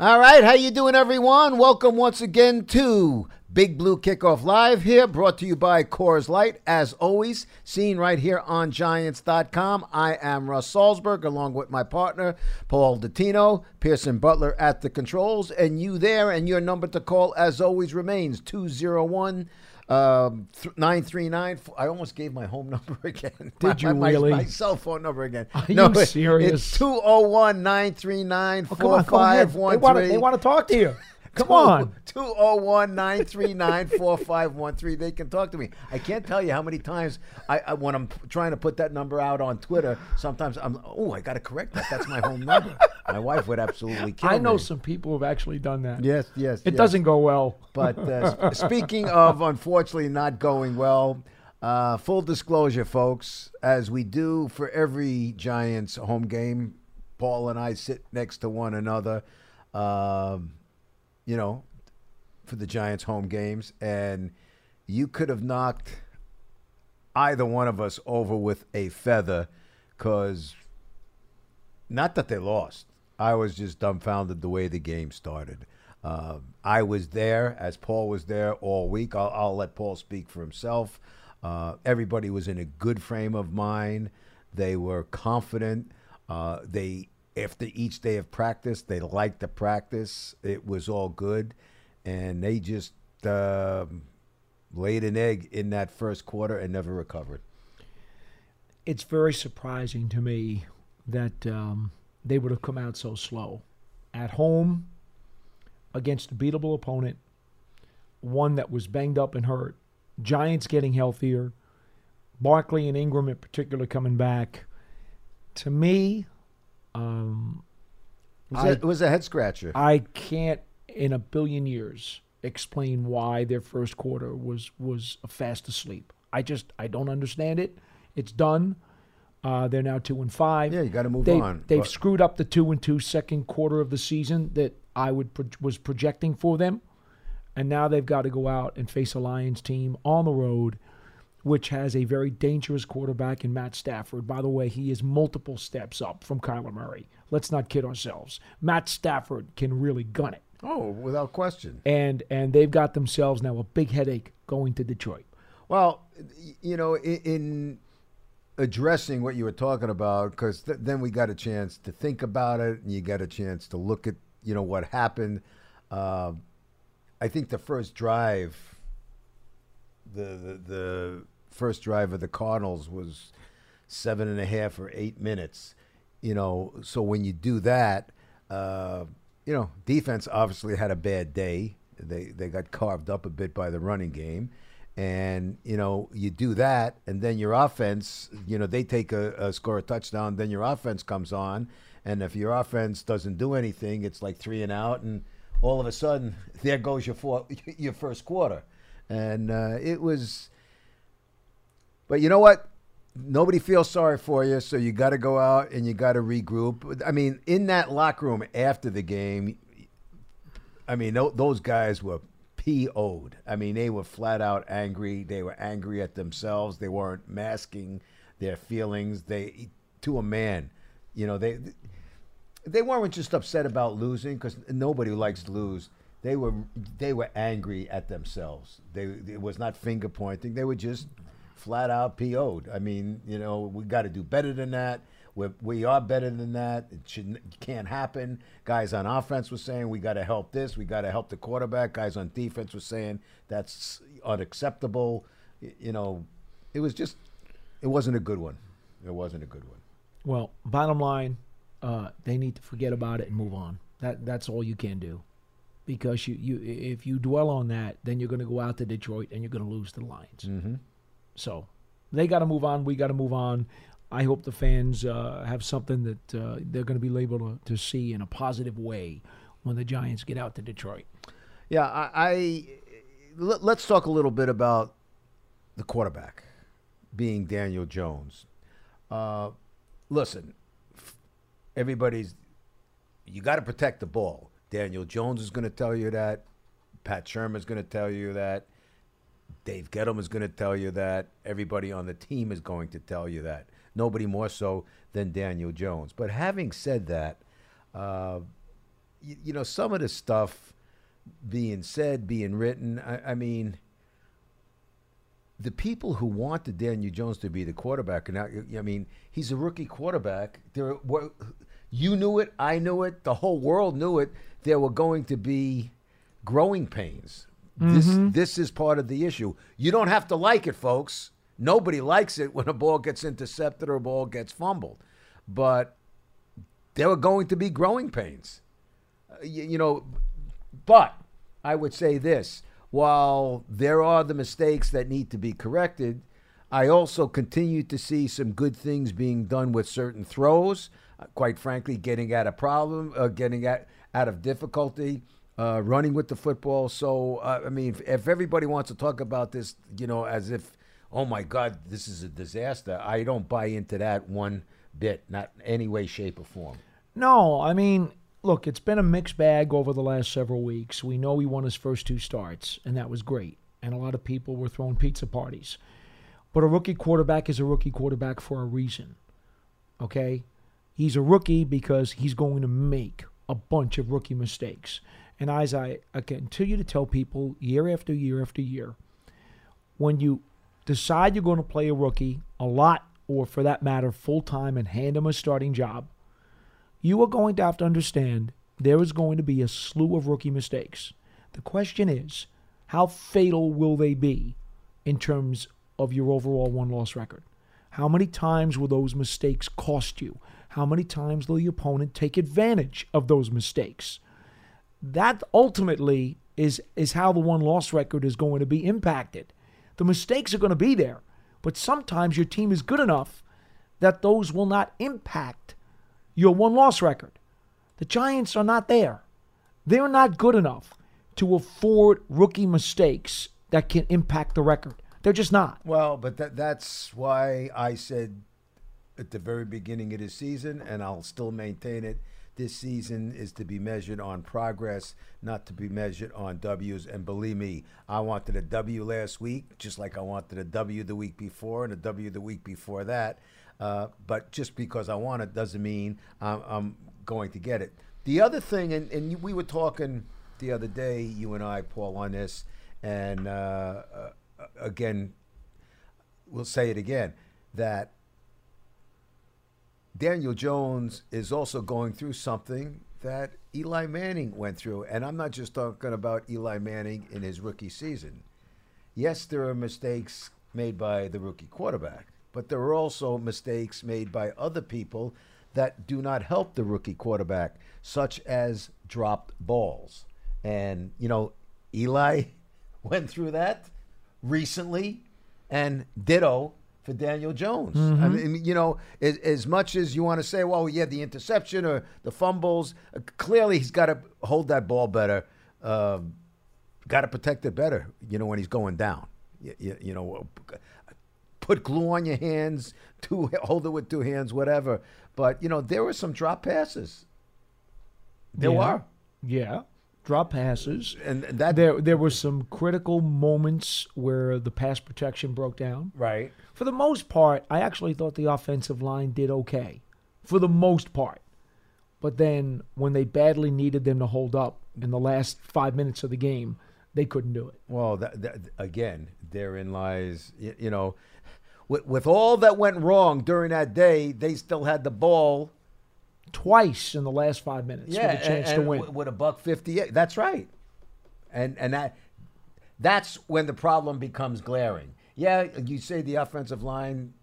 All right, how you doing, everyone? Welcome once again to Big Blue Kickoff Live here, brought to you by Coors Light. As always, seen right here on Giants.com. I am Russ Salzberg, along with my partner, Paul Dottino, Pearson Butler at the controls, and you there, and your number to call, as always, remains 201- um, th- nine three nine. I almost gave my home number again. Did my, you my, really? My cell phone number again. Are no, you it- serious? It's two zero one nine three nine Oh, four on, go ahead. five one three. they want to talk to you. Come on. 201 939 4513. They can talk to me. I can't tell you how many times I, I when I'm trying to put that number out on Twitter, sometimes I'm, oh, I got to correct that. That's my home number. My wife would absolutely kill me. I know me. some people who've actually done that. Yes, yes. It yes. doesn't go well. But uh, speaking of unfortunately not going well, uh, full disclosure, folks, as we do for every Giants home game, Paul and I sit next to one another, um, you know, for the Giants home games, and you could have knocked either one of us over with a feather because not that they lost. I was just dumbfounded the way the game started. Uh, I was there as Paul was there all week. I'll, I'll let Paul speak for himself. Uh, everybody was in a good frame of mind. They were confident. Uh, they after each day of practice, they liked the practice. It was all good, and they just um laid an egg in that first quarter and never recovered. It's very surprising to me that um, they would have come out so slow. At home, against a beatable opponent, one that was banged up and hurt, Giants getting healthier, Barkley and Ingram in particular coming back. To me, um, It was, I- a, it was a head scratcher. I can't in a billion years explain why their first quarter was was fast asleep. I just I don't understand it. It's done. Uh, they're now two and five. Yeah, you gotta move they, on, They've but- screwed up the two and two second quarter of the season that I would pro- was projecting for them, and now they've got to go out and face a Lions team on the road, which has a very dangerous quarterback in Matt Stafford. By the way, he is multiple steps up from Kyler Murray. Let's not kid ourselves. Matt Stafford can really gun it oh, without question. and and they've got themselves now a big headache going to Detroit. Well, you know, in, in addressing what you were talking about, because th- then we got a chance to think about it, and you got a chance to look at, you know, what happened. Uh, I think the first drive, the, the the first drive of the Cardinals was seven and a half or eight minutes. You know, so when you do that, uh, you know, defense obviously had a bad day. They they got carved up a bit by the running game, and you know you do that, and then your offense, you know, they take a, a score a touchdown, then your offense comes on, and if your offense doesn't do anything, it's like three and out, and all of a sudden there goes your four, your first quarter, and uh, it was. But you know what? Nobody feels sorry for you, so you got to go out and you got to regroup. I mean, in that locker room after the game, I mean, those guys were PO'd. I mean, they were flat out angry. They were angry at themselves. They weren't masking their feelings. They, to a man, you know, they they weren't just upset about losing because nobody likes to lose. They were they were angry at themselves. They it was not finger pointing. They were just flat out PO'd. I mean, you know, we got to do better than that. We're, we are better than that. It should can't happen. Guys on offense were saying we got to help this. We got to help the quarterback. Guys on defense were saying that's unacceptable. You know, it was just it wasn't a good one. It wasn't a good one. Well, bottom line, uh, they need to forget about it and move on. That that's all you can do, because you, you if you dwell on that, then you're going to go out to Detroit and you're going to lose the Lions. Mm-hmm. So they got to move on. We got to move on. I hope the fans uh, have something that uh, they're going to be able to, to see in a positive way when the Giants get out to Detroit. Yeah, I, I let, let's talk a little bit about the quarterback being Daniel Jones. Uh, listen, everybody's you got to protect the ball. Daniel Jones is going to tell you that. Pat Shurmur's going to tell you that. Dave Gettleman is going to tell you that. Everybody on the team is going to tell you that. Nobody more so than Daniel Jones. But having said that, uh, you, you know, some of the stuff being said, being written. I, I mean, the people who wanted Daniel Jones to be the quarterback, and now, I mean, he's a rookie quarterback. There, were, you knew it, I knew it, the whole world knew it. There were going to be growing pains. This, this is part of the issue. You don't have to like it, folks. Nobody likes it when a ball gets intercepted or a ball gets fumbled, but there are going to be growing pains. Uh, you, you know, but I would say this while there are the mistakes that need to be corrected, I also continue to see some good things being done with certain throws. Uh, quite frankly, getting out of problem, uh, getting out, out of difficulty, uh, running with the football. So, uh, I mean, if, if everybody wants to talk about this, you know, as if, oh my God, this is a disaster, I don't buy into that one bit, not any way, shape, or form. No, I mean, look, it's been a mixed bag over the last several weeks. We know he won his first two starts, and that was great. And a lot of people were throwing pizza parties. But a rookie quarterback is a rookie quarterback for a reason. Okay? He's a rookie because he's going to make a bunch of rookie mistakes. And as I, I continue to tell people year after year after year, when you decide you're going to play a rookie a lot, or for that matter, full time, and hand him a starting job, you are going to have to understand there is going to be a slew of rookie mistakes. The question is, how fatal will they be in terms of your overall one loss record? How many times will those mistakes cost you? How many times will the opponent take advantage of those mistakes? That ultimately is, is how the one loss record is going to be impacted. The mistakes are going to be there, but sometimes your team is good enough that those will not impact your one loss record. The Giants are not there. They're not good enough to afford rookie mistakes that can impact the record. They're just not. Well, but that, that's why I said at the very beginning of the season, and I'll still maintain it. This season is to be measured on progress, not to be measured on W's. And believe me, I wanted a W last week, just like I wanted a W the week before and a W the week before that. Uh, but just because I want it doesn't mean I'm, I'm going to get it. The other thing, and, and we were talking the other day, you and I, Paul, on this, and uh, uh, again, we'll say it again that Daniel Jones is also going through something that Eli Manning went through. And I'm not just talking about Eli Manning in his rookie season. Yes, there are mistakes made by the rookie quarterback, but there are also mistakes made by other people that do not help the rookie quarterback, such as dropped balls. And, you know, Eli went through that recently, and ditto for Daniel Jones. I mean, you know, as, as much as you want to say, well, yeah, the interception or the fumbles, uh, clearly he's got to hold that ball better, um, got to protect it better, you know, when he's going down. You, you, you know, put glue on your hands, two, hold it with two hands, whatever. But, you know, there were some drop passes. There Yeah. were. Yeah. Drop passes. And that, There, there were some critical moments where the pass protection broke down. right. For the most part, I actually thought the offensive line did okay. For the most part. But then when they badly needed them to hold up in the last five minutes of the game, they couldn't do it. Well, that, that, again, therein lies, you, you know, with, with all that went wrong during that day, they still had the ball. Twice in the last five minutes with a chance and, to win. with a buck fifty-eight. That's right, and and that that's when the problem becomes glaring. Yeah, you say the offensive line,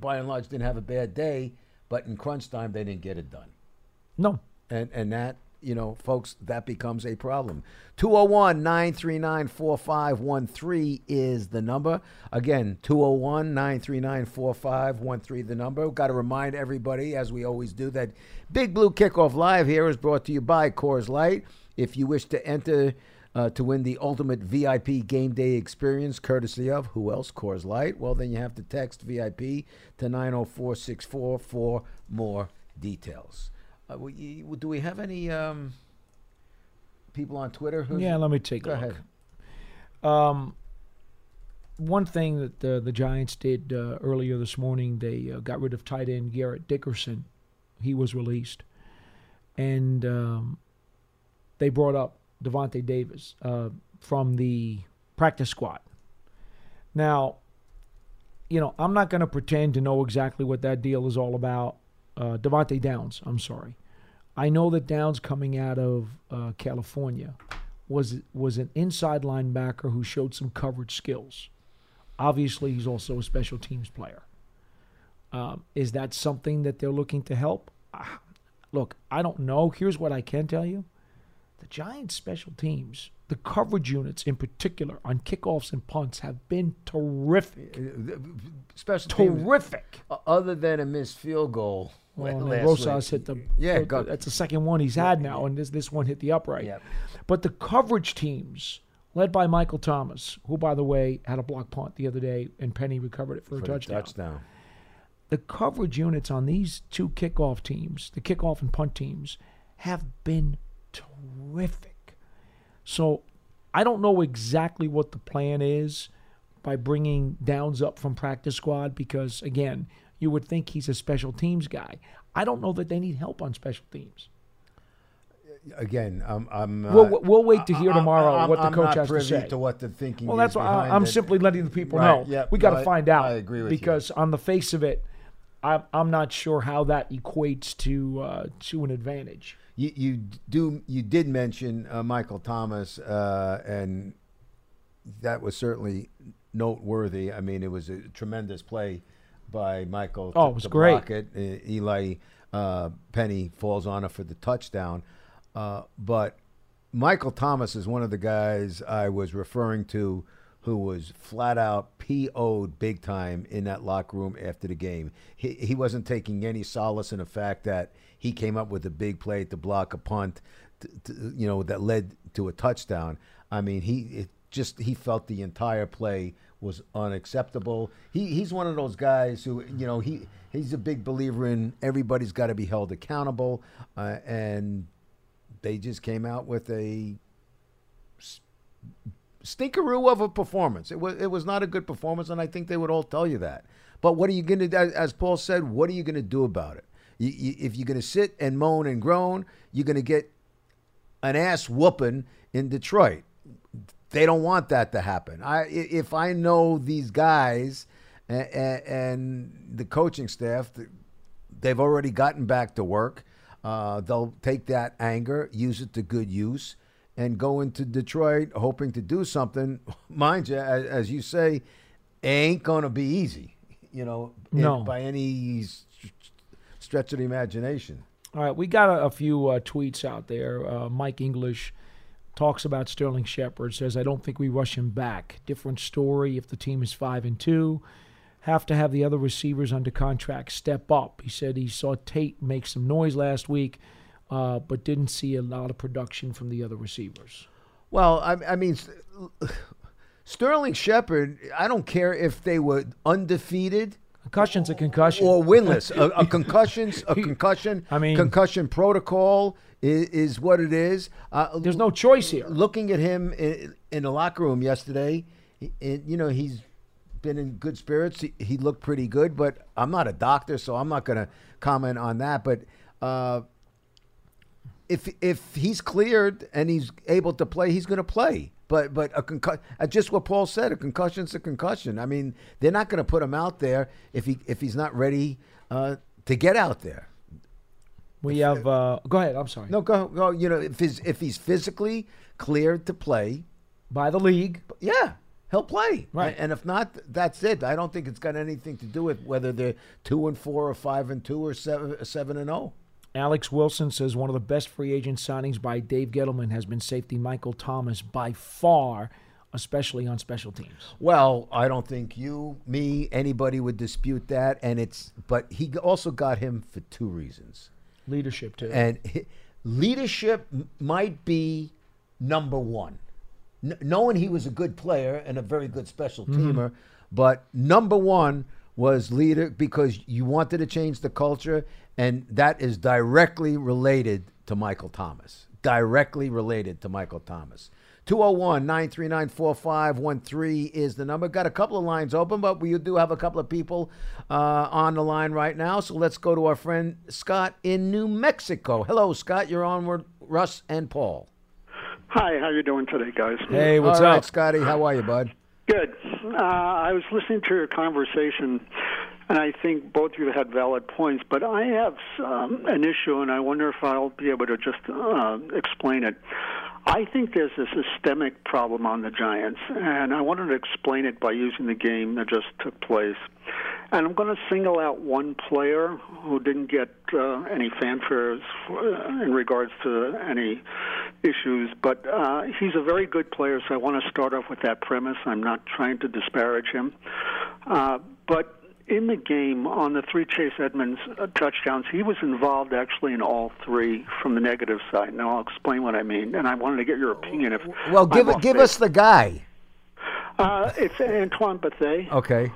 by and large, didn't have a bad day, but in crunch time, they didn't get it done. no. And and that, you know, folks, that becomes a problem. 201 939 4513 is the number. Again, 201 939 4513, the number. Got to remind everybody, as we always do, that Big Blue Kickoff Live here is brought to you by Coors Light. If you wish to enter uh, to win the ultimate VIP game day experience, courtesy of who else? Coors Light. Well, then you have to text VIP to 90464 for more details. Uh, we, do we have any um, people on Twitter? Who, Yeah, let me take Go a look. ahead. Um, one thing that uh, the Giants did uh, earlier this morning, they uh, got rid of tight end Garrett Dickerson. He was released, and um, they brought up Devontae Davis uh, from the practice squad. Now, you know, I'm not going to pretend to know exactly what that deal is all about. Uh, Devontae Downs, I'm sorry. I know that Downs coming out of uh, California was was an inside linebacker who showed some coverage skills. Obviously, he's also a special teams player. Um, is that something that they're looking to help? Ah, look, I don't know. Here's what I can tell you: the Giants' special teams, the coverage units in particular on kickoffs and punts, have been terrific. Special teams, Terrific. o- other than a missed field goal. Well, and last then Rosas week. hit the Yeah, go- that's the second one he's had now, and this this one hit the upright. Yep. But the coverage teams, led by Michael Thomas, who by the way had a block punt the other day, and Penny recovered it for, a for the touchdown. touchdown. The coverage units on these two kickoff teams, the kickoff and punt teams, have been terrific. So I don't know exactly what the plan is by bringing Downs up from practice squad because again, you would think he's a special teams guy. I don't know that they need help on special teams. Again, I'm. I'm uh, We'll, we'll wait to hear tomorrow I'm- what the I'm coach has to say. To what the thinking. Well, that's why I'm it. simply letting the people Right, know. yep, we got to find out. I agree with you. because on the face of it, I'm I'm not sure how that equates to uh, to an advantage. You, you do you did mention uh, Michael Thomas, uh, and that was certainly noteworthy. I mean, it was a tremendous play by Michael. Oh, it was great. block it. Uh, Eli uh, Penny falls on it for the touchdown, uh, but Michael Thomas is one of the guys I was referring to who was flat out PO'd big time in that locker room after the game. He, he wasn't taking any solace in the fact that he came up with a big play to block a punt, to, to, you know, that led to a touchdown. I mean, he it just he felt the entire play was unacceptable. He he's one of those guys who you know he he's a big believer in everybody's got to be held accountable, uh, and they just came out with a stinkeroo of a performance. It was it was not a good performance, and I think they would all tell you that. But what are you going to, as, Paul said, what are you going to do about it? You, you, if you're going to sit and moan and groan, you're going to get an ass whooping in Detroit. They don't want that to happen. I if I know these guys and, and the coaching staff, they've already gotten back to work. Uh, they'll take that anger, use it to good use, and go into Detroit hoping to do something. Mind you, as, as you say, it ain't going to be easy, you know, No. by any stretch of the imagination. All right, we got a, a few uh, tweets out there. Uh, Mike English talks about Sterling Shepard. Says, "I don't think we rush him back. Different story if the team is five and two. Have to have the other receivers under contract step up." He said he saw Tate make some noise last week, uh, but didn't see a lot of production from the other receivers. Well, I, I mean, Sterling Shepard, I don't care if they were undefeated Concussion's a concussion. or winless. a, a concussion's a concussion. I mean- concussion protocol is, is what it is. Uh, There's no choice here. looking at him in, in the locker room yesterday, it, you know, he's been in good spirits. He, he looked pretty good, but I'm not a doctor, so I'm not going to comment on that. But uh, if if he's cleared and he's able to play, he's going to play. But but a concussion, just what Paul said, a concussion's a concussion. I mean, they're not going to put him out there if he if he's not ready uh, to get out there. We have. Uh, go ahead. I'm sorry. No, go go. You know, if he's if he's physically cleared to play, By the league. yeah, he'll play. Right. And if not, that's it. I don't think it's got anything to do with whether they're two and four or five and two or seven seven and oh. zero. Alex Wilson says one of the best free agent signings by Dave Gettleman has been safety Michael Thomas by far, especially on special teams. Well, I don't think you, me, anybody would dispute that. And it's, but he also got him for two reasons. Leadership too. And leadership might be number one. N- knowing he was a good player and a very good special mm-hmm. teamer, but number one was leader because you wanted to change the culture, and that is directly related to Michael Thomas. Directly related to Michael Thomas. 201 939 4513 is the number. Got a couple of lines open, but we do have a couple of people uh, on the line right now. So let's go to our friend Scott in New Mexico. Hello, Scott. You're on with Russ and Paul. Hi, how you doing today, guys? Hey, what's All right, up? Scotty? How are you, bud? Good. Uh, I was listening to your conversation, and I think both of you had valid points, but I have um, an issue, and I wonder if I'll be able to just uh, explain it. I think there's a systemic problem on the Giants, and I wanted to explain it by using the game that just took place. And I'm going to single out one player who didn't get uh, any fanfares uh, in regards to any issues, but uh, he's a very good player, so I want to start off with that premise. I'm not trying to disparage him. Uh, but in the game on the three Chase Edmonds uh, touchdowns, he was involved actually in all three from the negative side. Now I'll explain what I mean, and I wanted to get your opinion. If Well, give I'm give us the guy. Uh, it's Antoine Bethea. Okay.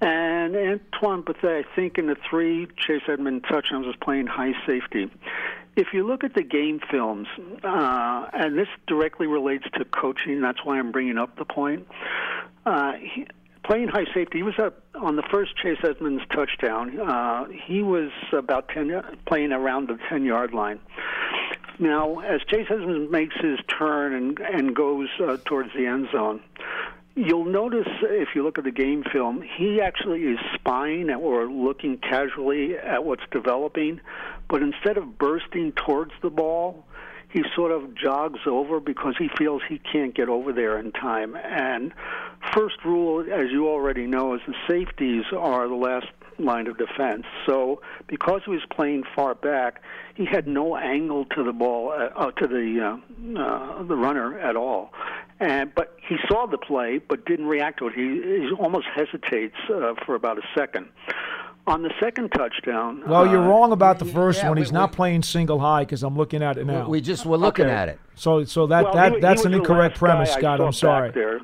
And Antoine Bethea, I think in the three Chase Edmonds touchdowns was playing high safety. If you look at the game films, uh, and this directly relates to coaching, that's why I'm bringing up the point. Uh, he, playing high safety, he was up on the first Chase Edmonds touchdown. Uh, he was about ten, playing around the ten yard line. Now, as Chase Edmonds makes his turn and and goes uh, towards the end zone, You'll notice if you look at the game film, he actually is spying or looking casually at what's developing, but instead of bursting towards the ball, he sort of jogs over because he feels he can't get over there in time. And first rule, as you already know, is the safeties are the last line of defense. So because he was playing far back, he had no angle to the ball uh, uh, to the uh, uh, the runner at all. And but he saw the play, but didn't react to it. He, he almost hesitates uh, for about a second. On the second touchdown, Well, you're uh, wrong about the first yeah, one. we- He's not we- playing single high because I'm looking at it now. We just were looking Okay. at it. so, so that well, that he- that's he an incorrect premise, Scott. I'm back sorry. There.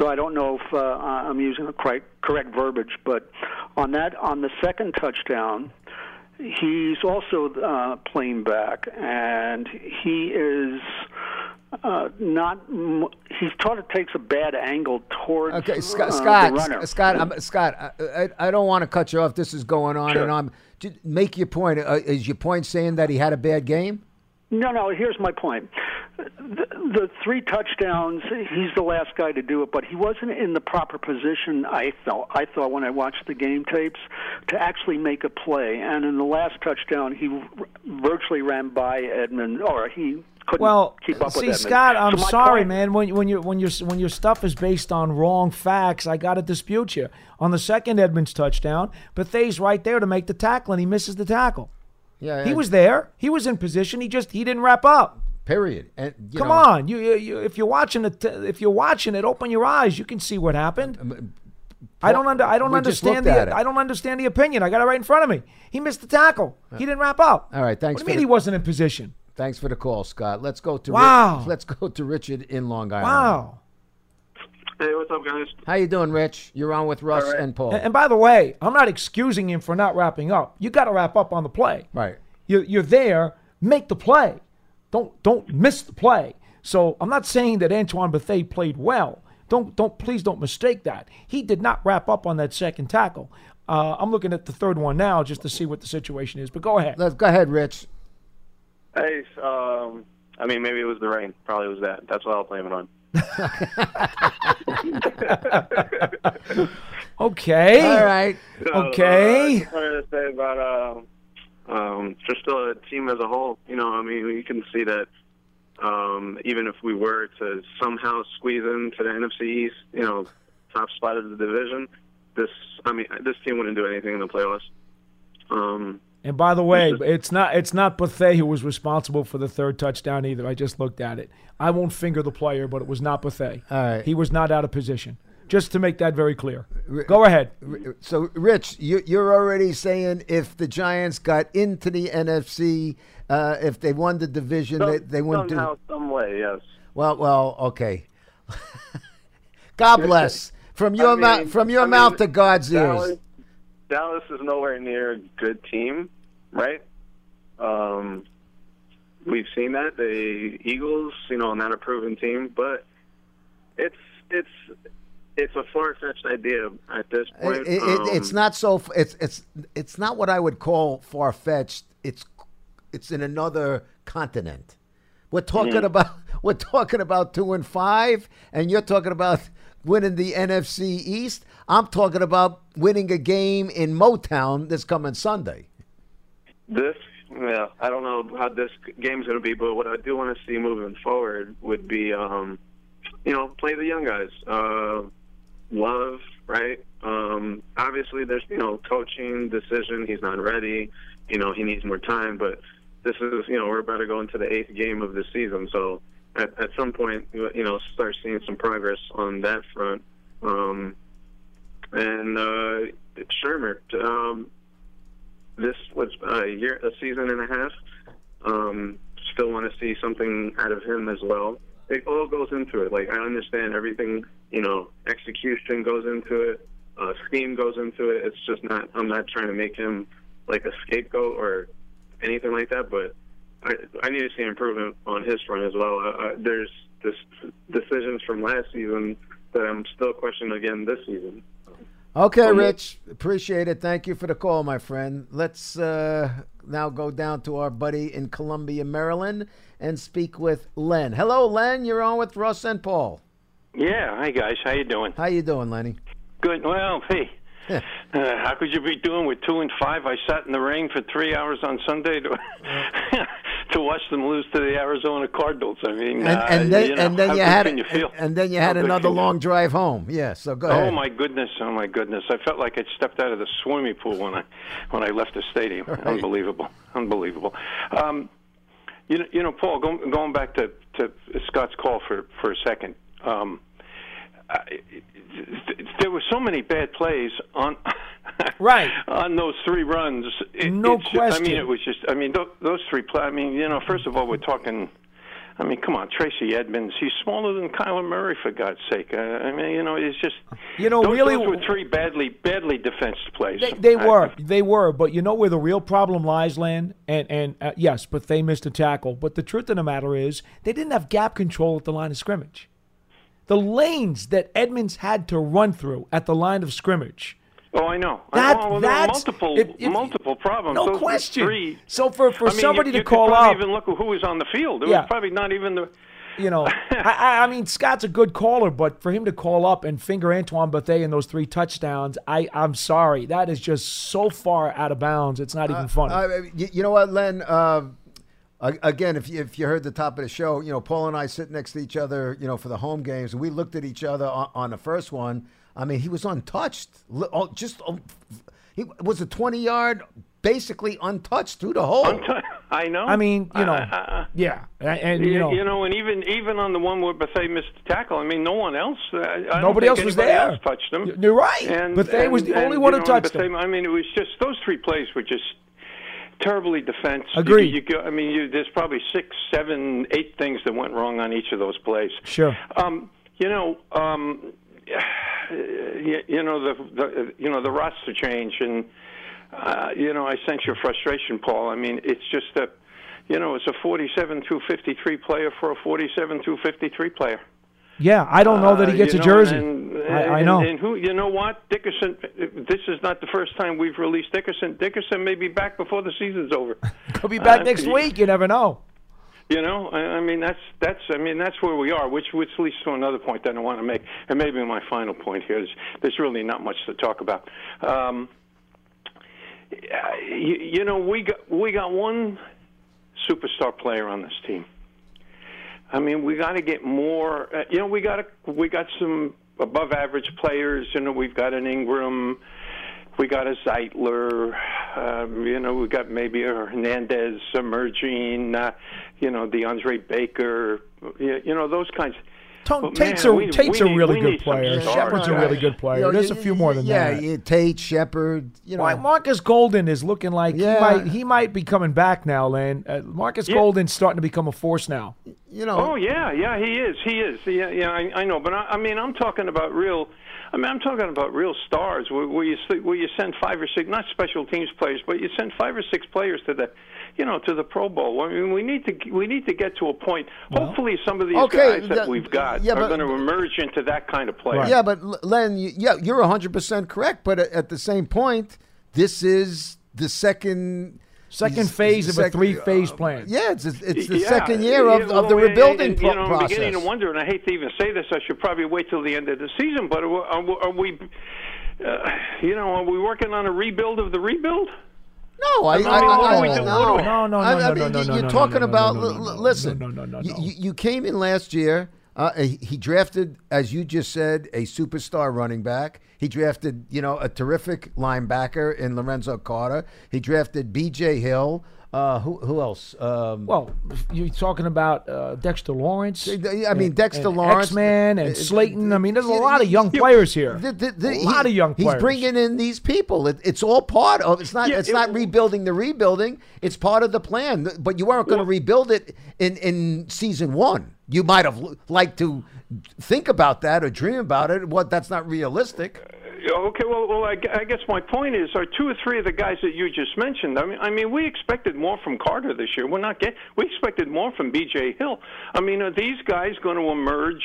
So I don't know if uh, I'm using the correct correct verbiage, but on that on the second touchdown, he's also uh, playing back, and he is. Uh, not m- he sort of takes a bad angle towards Okay, uh, Scott. the Scott. runner. Scott. I'm, Scott. I, I, I don't want to cut you off. This is going on, Sure. and I'm. Just make your point. Uh, is your point saying that he had a bad game? No, no. Here's my point. The, the three touchdowns, he's the last guy to do it, but he wasn't in the proper position. I thought. I thought when I watched the game tapes to actually make a play. And in the last touchdown, he virtually ran by Edmund, or he couldn't Well, keep up with see, Edmund. Scott, I'm So sorry, point- man. When when you when your when your stuff is based on wrong facts, I got to dispute you. On the second Edmonds touchdown, Bethea's right there to make the tackle, and he misses the tackle. Yeah. He was there. He was in position. He just he didn't wrap up. Period. And you Come know, on, you, you, you if you're watching it, if you're watching it, open your eyes. You can see what happened. Um, um, I don't under, I don't understand the. I don't understand the opinion. I got it right in front of me. He missed the tackle. He didn't wrap up. All right, thanks What do you mean the- he wasn't in position? Thanks for the call, Scott. Let's go to. Wow. Rich, let's go to Richard in Long Island. Wow. Hey, what's up, guys? How you doing, Rich? You're on with Russ All right. and Paul. And, and by the way, I'm not excusing him for not wrapping up. You got to wrap up on the play. right. You're, you're there. Make the play. Don't don't miss the play. So I'm not saying that Antoine Bethea played well. Don't don't please don't mistake that. He did not wrap up on that second tackle. Uh, I'm looking at the third one now just to see what the situation is. But go ahead. Let's go ahead, Rich. Hey, um, I mean, maybe it was the rain. Probably was that. That's what I'll blame it on. Okay. All right. So, Okay. Uh, just wanted to say about uh, um, just the team as a whole. You know, I mean, you can see that um, even if we were to somehow squeeze into the NFC East, you know, top spot of the division, this, I mean, this team wouldn't do anything in the playoffs. Um, And by the way, it's not it's not Bethea who was responsible for the third touchdown either. I just looked at it. I won't finger the player, but it was not Bethea. All right. He was not out of position. Just to make that very clear. Go ahead. So, Rich, you, you're already saying if the Giants got into the NFC, uh, if they won the division, they, they wouldn't do. somehow, some way, yes. Well, well, okay. God bless. From your I mouth, mean- from your I mouth mean, to God's Dallas, ears. Dallas is nowhere near a good team, right? Um, we've seen that the Eagles, you know, not a proven team, but it's it's it's a far fetched idea at this point. It, it, it's Um, not so. f- It's it's it's not what I would call far fetched. It's it's in another continent. We're talking Mm-hmm. about we're talking about two and five, and you're talking about winning the NFC East. I'm talking about winning a game in Motown this coming Sunday. This, yeah, I don't know how this game's going to be, but what I do want to see moving forward would be, um, you know, play the young guys. Uh, love, right? Um, obviously, there's you know coaching decision. He's not ready. You know, he needs more time. But this is you know we're about to go into the eighth game of the season, so at, at some point you know start seeing some progress on that front. Um, and uh, Shurmur, um, this was a year, a season and a half. Um, still want to see something out of him as well. It all goes into it. Like I understand everything, you know, execution goes into it, uh, scheme goes into it. It's just not. I'm not trying to make him like a scapegoat or anything like that. But I, I need to see improvement on his front as well. Uh, uh, there's this decisions from last season that I'm still questioning again this season. Okay, Rich. Appreciate it. Thank you for the call, my friend. Let's uh, now go down to our buddy in Columbia, Maryland, and speak with Len. Hello, Len. You're on with Russ and Paul. Yeah. Hi, guys. How you doing? How you doing, Lenny? Good. Well, hey. Uh, how could you be doing with two and five? I sat in the rain for three hours on Sunday to to watch them lose to the Arizona Cardinals. I mean, And, uh, and then you know, and then how you had you feel? and, then you had good another long drive home. Yeah. So go ahead. Oh my goodness! Oh my goodness! I felt like I'd stepped out of the swimming pool when I when I left the stadium. Unbelievable! Unbelievable! Um, you know, you know, Paul. Going, going back to, to Scott's call for for a second. Um, I, there were so many bad plays on Right. on those three runs. It, No just- I mean, it was just. I mean, th- those three play. I mean, you know, first of all, we're talking. I mean, come on, Tracy Edmonds. He's smaller than Kyler Murray, for God's sake. Uh, I mean, you know, it's just. You know, those, really- those were three badly, badly defensed plays. They, they I- were, they were, but you know where the real problem lies, Len, and and uh, yes, but they missed a tackle. But the truth of the matter is, they didn't have gap control at the line of scrimmage. The lanes that Edmonds had to run through at the line of scrimmage. Oh, I know. That- well, there were that's- multiple, if- if- multiple problems. No Those question. Three. So for for I mean, somebody you, to call could out, even look who was on the field. It Yeah. was probably not even the. you know, I, I, I mean, Scott's a good caller, but for him to call up and finger Antoine Bethea in those three touchdowns, I, I'm sorry. That is just so far out of bounds. It's not even funny. Uh, you, you know what, Len? Uh, a- again, if you, if you heard the top of the show, you know, Paul and I sit next to each other, you know, for the home games. And we looked at each other on, on the first one. I mean, he was untouched. Li- oh, Just oh, he was a twenty yard, basically untouched through the hole. I know. I mean, you know, Uh, yeah, and, and, you, you know, you know, and even even on the one where Bethea missed the tackle, I mean, no one else. Uh, I Nobody else was anybody there. Else touched him. You're right. Bethea was the only one you who know, and touched him. I mean, it was just those three plays were just terribly defense. Agreed. You, you go, I mean, you, there's probably six, seven, eight things that went wrong on each of those plays. Sure. Um, you know, um, you, you know the, the you know the roster change, and uh, you know I sense your frustration, Paul. I mean, it's just a, you know, it's a 47 through 53 player for a 47 through 53 player. Yeah, I don't know that he Uh, gets you a know, jersey. And, I, I know. And who, you know what, Dickerson? This is not the first time we've released Dickerson. Dickerson may be back before the season's over. He'll be back uh, next week. You never know. You know, I, I mean that's that's I mean that's where we are, which which leads to another point that I want to make, and maybe my final point here is there's really not much to talk about. Um, you, you know, we got we got one superstar player on this team. I mean, we got to get more. Uh, you know, we got we got some above average players. You know, we've got an Ingram, we got a Zeitler. Um, you know, we got maybe a Hernandez emerging. Uh, you know, DeAndre Baker. You, you know, those kinds. Tom, But, Tate's, man, a, we- Tate's we a need- really we good player. Shepard's a really good player. You know, There's a few more than yeah, that. Yeah, Tate, Shepard. You know, Why, Marcus Golden is looking like Yeah. he might he might be coming back now, Len. Uh, Marcus Yeah. Golden's starting to become a force now. you know. Oh yeah, yeah, he is. He is. Yeah, yeah, I, I know. But I, I mean, I'm talking about real. I mean, I'm talking about real stars where, where you s- where you send five or six, not special teams players, but you send five or six players to the, you know, to the Pro Bowl. I mean, we need to we need to get to a point. hopefully, some of these okay, guys that the- we've got yeah, are going to emerge into that kind of player. Yeah, but Len, you, yeah, you're 100% correct. But at- at the same point, this is the second Second phase he's of a three-phase uh, plan. Yeah, it's it's the Yeah, second year of, yeah, of the rebuilding and, pro- you know, I'm process. beginning to wonder, and I hate to even say this, I should probably wait till the end of the season. But are, are, are we, uh, you know, are we working on a rebuild of the rebuild? No, I, I, mean, I, I, do? no, What do we- No, no, I, no, I no, mean, no, no, you're no, talking no, no, about. no, no, no, listen, no, no, no, you- no. You, you came in last year. Uh, he drafted, as you just said, a superstar running back. He drafted, you know, a terrific linebacker in Lorenzo Carter. He drafted B.J. Hill. Uh, who who else? Um, Well, you're talking about uh, Dexter Lawrence. I mean, Dexter Lawrence, X-Man, Uh, and uh, Slayton. I mean, there's a lot of young players here. The- the- the- a he- lot of young players. He's bringing in these people. It, it's all part of. It's not. Yeah, it's it- not rebuilding the rebuilding. It's part of the plan. But you aren't going to rebuild it in in season one. You might have liked to think about that or dream about it. What? That's not realistic. Okay, well, well, I, I guess my point is, are two or three of the guys that you just mentioned? I mean, I mean, we expected more from Carter this year. We're not get. We expected more from B.J. Hill. I mean, are these guys going to emerge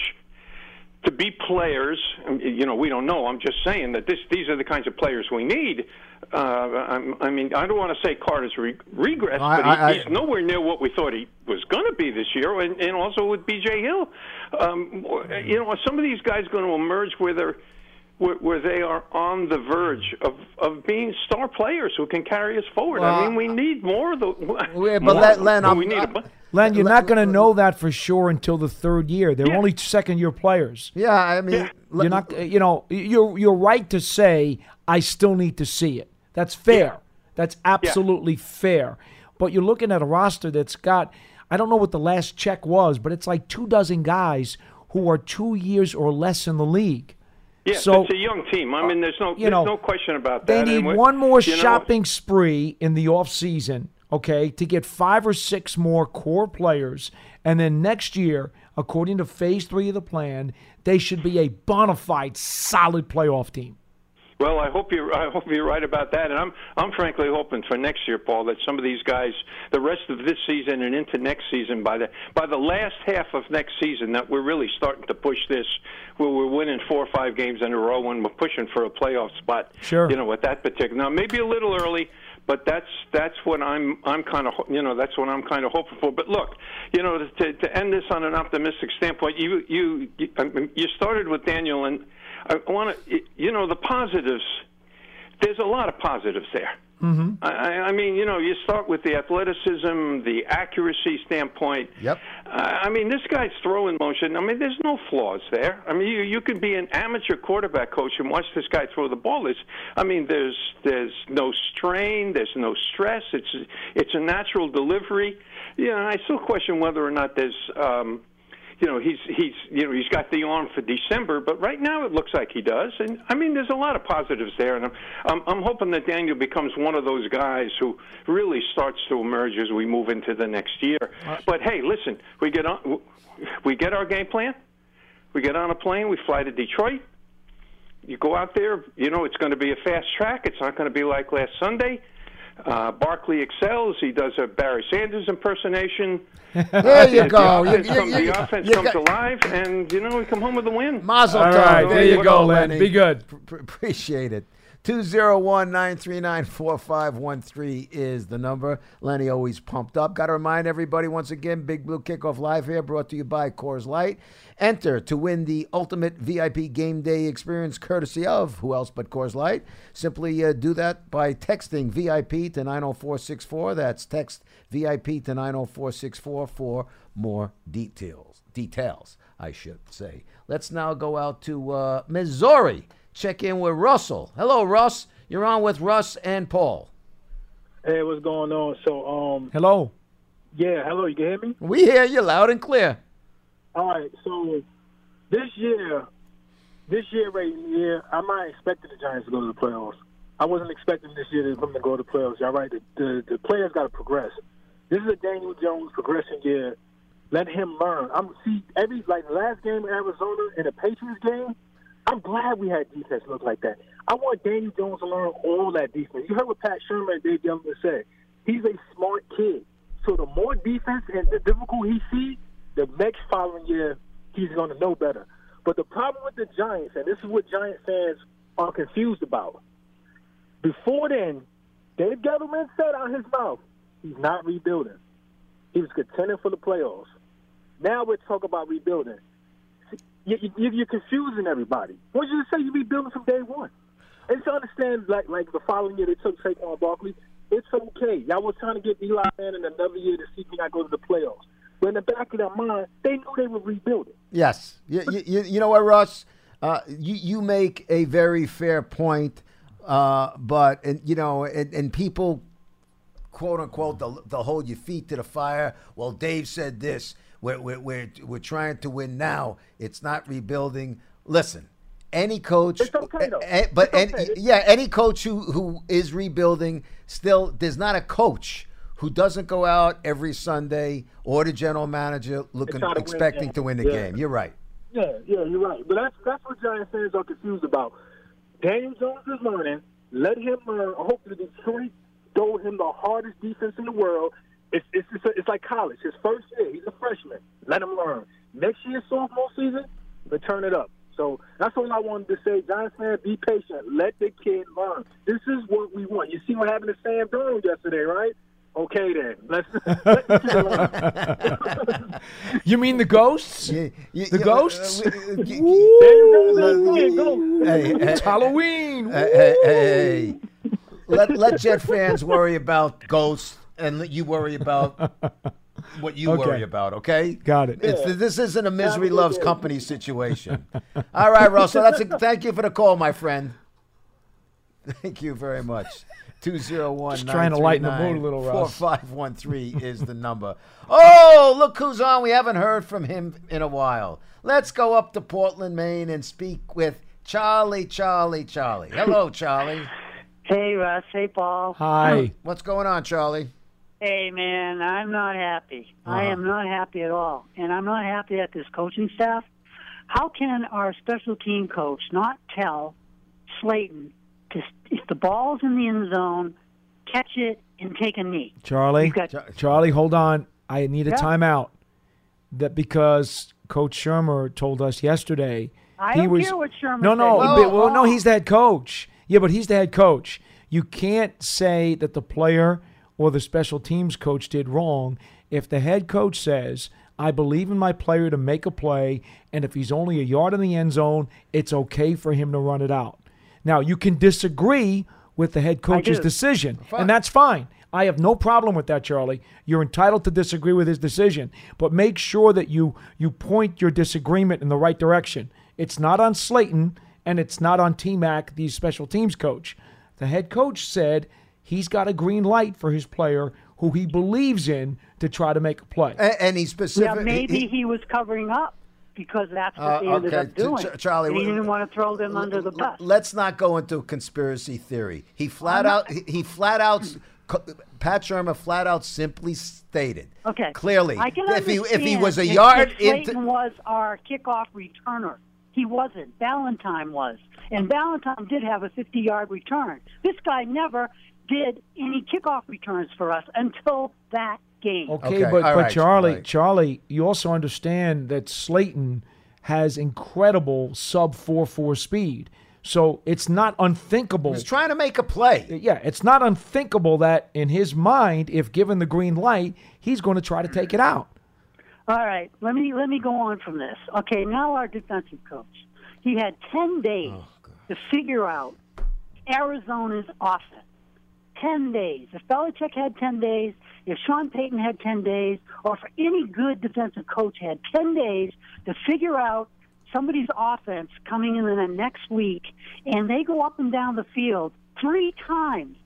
to be players? You know, we don't know. I'm just saying that this. These are the kinds of players we need. Uh, I'm, I mean, I don't want to say Carter's re- regress, I- but he, I- he's nowhere near what we thought he was going to be this year, and, and also with B.J. Hill. Um, you know, are some of these guys going to emerge where they're where, where they are on the verge of, of being star players who can carry us forward. Well, I mean, we need more of the. Yeah, but more Len- Len, But I'm- we need a I'm- bu- Len, you're Let- not going to know that for sure until the third year. They're Yeah. only second-year players. Yeah, I mean, Yeah. You're not, you know, you're you're right to say I still need to see it. That's fair. That's absolutely fair. But you're looking at a roster that's got, I don't know what the last check was, but it's like two dozen guys who are two years or less in the league. Yeah, so- it's a young team. I mean, there's no, you know, there's no question about that. They need And we- one more you know, shopping spree in the off season, okay, to get five or six more core players, and then next year, according to Phase Three of the plan, they should be a bona fide, solid playoff team. Well, I hope you're. I hope you're right about that, and I'm. I'm frankly hoping for next year, Paul, that some of these guys, the rest of this season and into next season, by the by the last half of next season, that we're really starting to push this, where we're winning four or five games in a row and we're pushing for a playoff spot. Sure. You know, with that particular. Now, maybe a little early, but that's that's what I'm. I'm kind of. You know, that's what I'm kind of hoping for. But look, you know, to to end this on an optimistic standpoint, you you you, I mean, you started with Daniel and. I want to, you know, the positives. There's a lot of positives there. Mm-hmm. I, I mean, you know, you start with the athleticism, the accuracy standpoint. Yep. I I mean, this guy's throwing motion. I mean, there's no flaws there. I mean, you you could be an amateur quarterback coach and watch this guy throw the ball. It's, I mean, there's there's no strain, there's no stress. It's it's a natural delivery. Yeah, you know, I still question whether or not there's. Um, you know he's he's you know he's got the arm for December, but right now it looks like he does. And I mean, there's a lot of positives there, and I'm I'm, I'm hoping that Daniel becomes one of those guys who really starts to emerge as we move into the next year. But hey, listen, we get on we get our game plan, we get on a plane, we fly to Detroit. You go out there, you know it's going to be a fast track. It's not going to be like last Sunday. Uh, Barkley excels. He does a Barry Sanders impersonation. there you The go. You- offense, you- comes, you- the offense you comes got- alive, and you know we come home with a win. Mazel All tov. there you What go, up, Len. Lenny? Be good. P- appreciate it. 201 939 4513 is the number. Lenny always pumped up. Got to remind everybody once again Big Blue Kickoff Live here brought to you by Coors Light. Enter to win the ultimate VIP game day experience courtesy of who else but Coors Light. Simply uh, do that by texting VIP to 90464. That's text VIP to 90464 for more details. Details, I should say. Let's now go out to uh, Missouri. Check in with Russell. Hello, Russ. You're on with Russ and Paul. Hey, what's going on? So, um, Hello. yeah, hello, you can hear me? We hear you loud and clear. All right, so this year, this year right here, I'm not expecting the Giants to go to the playoffs. I wasn't expecting this year them to go to the playoffs. All right, the the, the players got to progress. This is a Daniel Jones progression year. Let him learn. I'm see every like the last game in Arizona in the Patriots game. I'm glad we had defense look like that. I want Daniel Jones to learn all that defense. You heard what Pat Sherman and Dave Youngman said. He's a smart kid. So the more defense and the difficult he sees, the next following year he's going to know better. But the problem with the Giants, and this is what Giant fans are confused about. Before then, Dave Gettleman said out his mouth, He's not rebuilding. He was contending for the playoffs. Now we're talking about rebuilding. You, you, you're confusing everybody. What you say? you be building from day one. And to understand, like like the following year they took Saquon Barkley, it's okay. Y'all was trying to get Eli Manning another year to see if he not go to the playoffs. But in the back of their mind, they knew they were rebuilding. Yes. You, you, you know what, Russ? Uh, you, you make a very fair point, uh, but, and, you know, and, and people, quote unquote, they'll, they'll hold your feet to the fire. Well, Dave said this. We're, we're, we're, we're trying to win now. It's not rebuilding. Listen, any coach, It's okay, though. eh, but It's any, okay. yeah, any coach who, who is rebuilding, still, there's not a coach who doesn't go out every Sunday or the general manager looking, to expecting games. to win the Yeah. game. You're right. Yeah, yeah, you're right. But that's that's what Giants fans are confused about. Daniel Jones is learning. Let him learn. Hopefully, Detroit throw him the hardest defense in the world. It's it's it's, it's like college. His first year, he's a freshman. Let him learn. Next year, sophomore season, but turn it up. So that's all I wanted to say. Giants fans, be patient. Let the kid learn. This is what we want. You see what happened to Sam Darnold yesterday, right? Okay, then let's let the. You mean the ghosts? You- you- The you- ghosts? uh, uh, you- There you go. Hey, hey, It's Halloween. hey, hey, hey. Let let Jet fans worry about ghosts, and you worry about what you Okay. worry about. Okay, Got it. It's, this isn't a misery loves yeah. company situation. All right, Russell. That's a, thank you for the call, my friend. Thank you very much. Two zero one. Just trying to lighten the mood a little, Four Russ. five one three is the number. Oh, look who's on! We haven't heard from him in a while. Let's go up to Portland, Maine, and speak with Charlie. Charlie. Charlie. Hello, Charlie. Hey, Russ. Hey, Paul. Hi. What's going on, Charlie? Hey, man, I'm not happy. I Uh-huh. am not happy at all. And I'm not happy at this coaching staff. How can our special team coach not tell Slayton to, if the ball's in the end zone, catch it and take a knee? Charlie. You've Charlie, hold on. I need a Yeah. timeout. That because Coach Shurmur told us yesterday I he don't was care what Shurmur no, no, said. but- well, no, he's the head coach. Yeah, but he's the head coach. You can't say that the player or the special teams coach did wrong if the head coach says, "I believe in my player to make a play, and if he's only a yard in the end zone, it's okay for him to run it out." Now, you can disagree with the head coach's decision, and that's fine. I have no problem with that, Charlie. You're entitled to disagree with his decision, but make sure that you you point your disagreement in the right direction. It's not on Slayton and it's not on T Mac, the special teams coach. The head coach said he's got a green light for his player who he believes in to try to make a play. And, and he Yeah, maybe he was covering up because that's what Uh, they ended okay, up doing. Ch- Charlie, And he didn't want to throw them under the bus. Let's not go into conspiracy theory. He flat I'm out. not- He, he flat out. Pat Shurmur flat out simply stated. Okay. Clearly, I can if he if he was a yard if Slayton into. was our kickoff returner. He wasn't. Ballentine was, and Ballentine did have a 50-yard return. This guy never did any kickoff returns for us until that game. Okay, Okay, but but right, Charlie, right. Charlie, you also understand that Slayton has incredible sub four four speed. So it's not unthinkable. He's trying to make a play. yeah, it's not unthinkable that in his mind, if given the green light, he's going to try to take it out. All right, let me let me go on from this. Okay, now our defensive coach. He had ten days Oh, to figure out Arizona's offense. Ten days. If Belichick had ten days, if Sean Payton had ten days, or if any good defensive coach had ten days to figure out somebody's offense coming in the next week, and they go up and down the field three times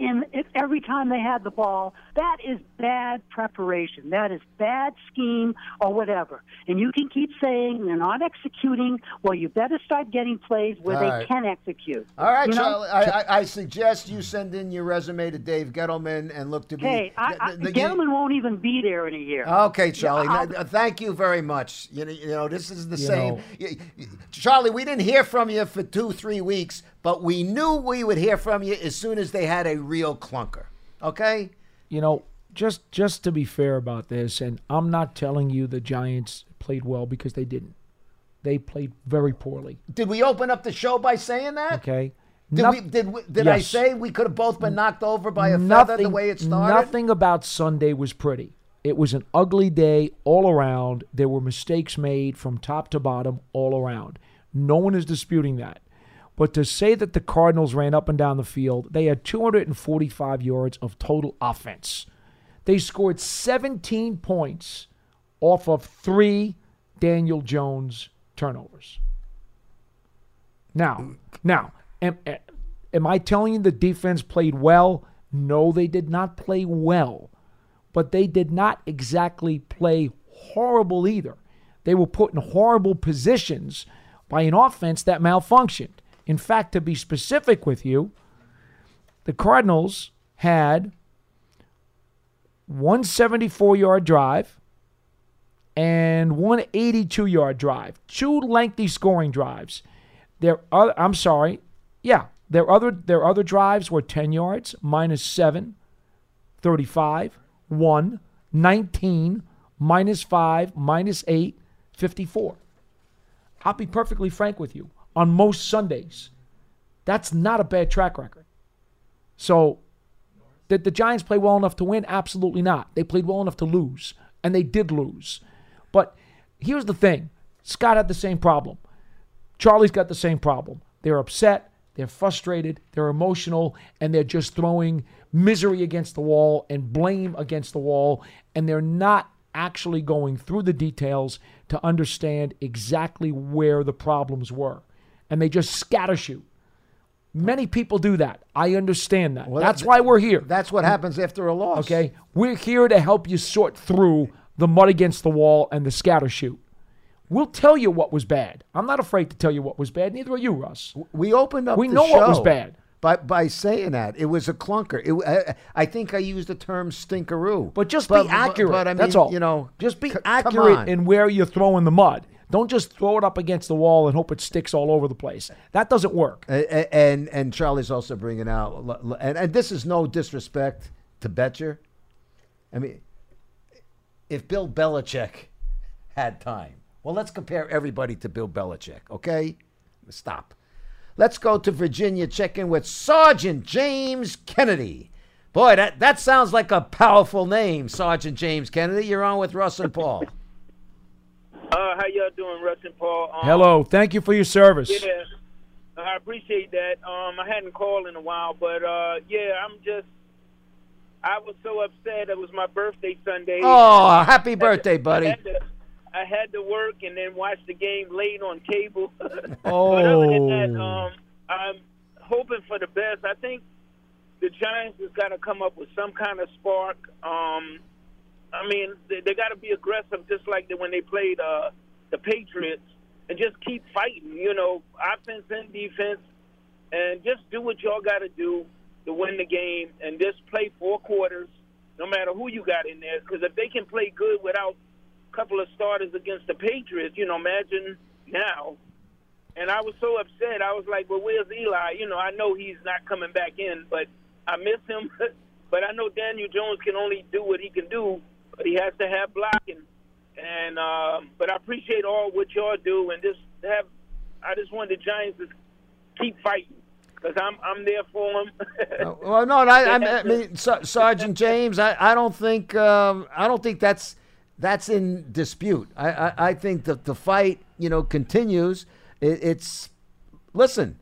in if every time they had the ball, that is bad preparation. That is bad scheme or whatever. And you can keep saying they're not executing. Well, you better start getting plays where All they right. can execute. All right, You know? Charlie. I, I, I suggest you send in your resume to Dave Gettleman and look to be. Hey, I, I, the- the- Gettleman won't even be there in a year. Okay, Charlie. I'll- Now, uh, thank you very much. You know, you know this is the You same. know- y- y- Charlie, we didn't hear from you for two, three weeks, but we knew we would hear from you as soon as they had a real clunker. Okay? You know, just just to be fair about this, and I'm not telling you the Giants played well because they didn't. They played very poorly. Did we open up the show by saying that? Okay. Did, Noth- we, did, we, did I say we could have both been knocked over by a feather the way it started? Nothing about Sunday was pretty. It was an ugly day all around. There were mistakes made from top to bottom all around. No one is disputing that. But to say that the Cardinals ran up and down the field, they had 245 yards of total offense. They scored 17 points off of three Daniel Jones turnovers. Now, now, am, am I telling you the defense played well? No, they did not play well, but they did not exactly play horrible either. They were put in horrible positions by an offense that malfunctioned. In fact, to be specific with you, the Cardinals had 174 yard drive and 182 yard drive. Two lengthy scoring drives. Their other, I'm sorry, yeah, their other their other drives were 10 yards, minus 7, 35, 1, 19, minus 5, minus 8, 54. I'll be perfectly frank with you. On most Sundays, that's not a bad track record. So, did the Giants play well enough to win? Absolutely not. They played well enough to lose, and they did lose. But here's the thing Scott had the same problem. Charlie's got the same problem. They're upset, they're frustrated, they're emotional, and they're just throwing misery against the wall and blame against the wall, and they're not actually going through the details to understand exactly where the problems were. And they just scattershoot. Many people do that. I understand that. Well, That's that- why we're here. That's what happens after a loss. Okay? We're here to help you sort through the mud against the wall and the scattershoot. We'll tell you what was bad. I'm not afraid to tell you what was bad. Neither are you, Russ. We opened up. We know what was bad. By by saying that it was a clunker. It, I, I think I used the term stinkeroo. But just be accurate. But, I mean, That's all. You know, just be c- accurate in where you're throwing the mud. Don't just throw it up against the wall and hope it sticks all over the place. That doesn't work. A- a- and and Charlie's also bringing out, and, and this is no disrespect to Bettcher. I mean, if Bill Belichick had time, well, let's compare everybody to Bill Belichick, okay? Stop. Let's go to Virginia. Check in with Sergeant James Kennedy. Boy, that, that sounds like a powerful name, Sergeant James Kennedy. You're on with Russ and Paul. Uh, how y'all doing, Russ and Paul? Um, Hello. Thank you for your service. Yeah, I appreciate that. Um, I hadn't called in a while, but uh, yeah, I'm just. I was so upset. It was my birthday Sunday. Oh, happy birthday, to- buddy. I had, to, I had to work and then watch the game late on cable. Oh. But other than that, um, I'm hoping for the best. I think the Giants has got to come up with some kind of spark. Um, I mean, they, they got to be aggressive, just like the, when they played uh, the Patriots, and just keep fighting. You know, offense and defense, and just do what y'all got to do to win the game, and just play four quarters, no matter who you got in there. Because if they can play good without couple of starters against the Patriots, you know, imagine now. And I was so upset. I was like, "Well, where's Eli?" You know, I know he's not coming back in, but I miss him. but I know Daniel Jones can only do what he can do, but he has to have blocking. And um, but I appreciate all what y'all do, and just have. I just want the Giants to keep fighting because I'm I'm there for them. Uh, well, no, I, I, I mean, Sergeant James, I, I don't think um, I don't think that's that's in dispute. I, I, I think that the fight, you know, continues. It, it's listen,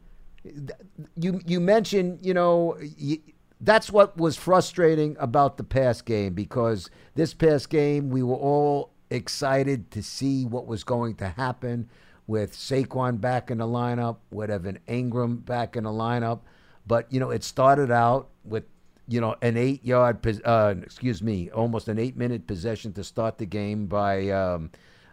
you you mentioned, you know, y that's what was frustrating about the past game because this past game we were all excited to see what was going to happen with Saquon back in the lineup, with Evan Engram back in the lineup. But you know, it started out with you know an eight-yard, pos- uh, excuse me, almost an eight-minute possession to start the game by um,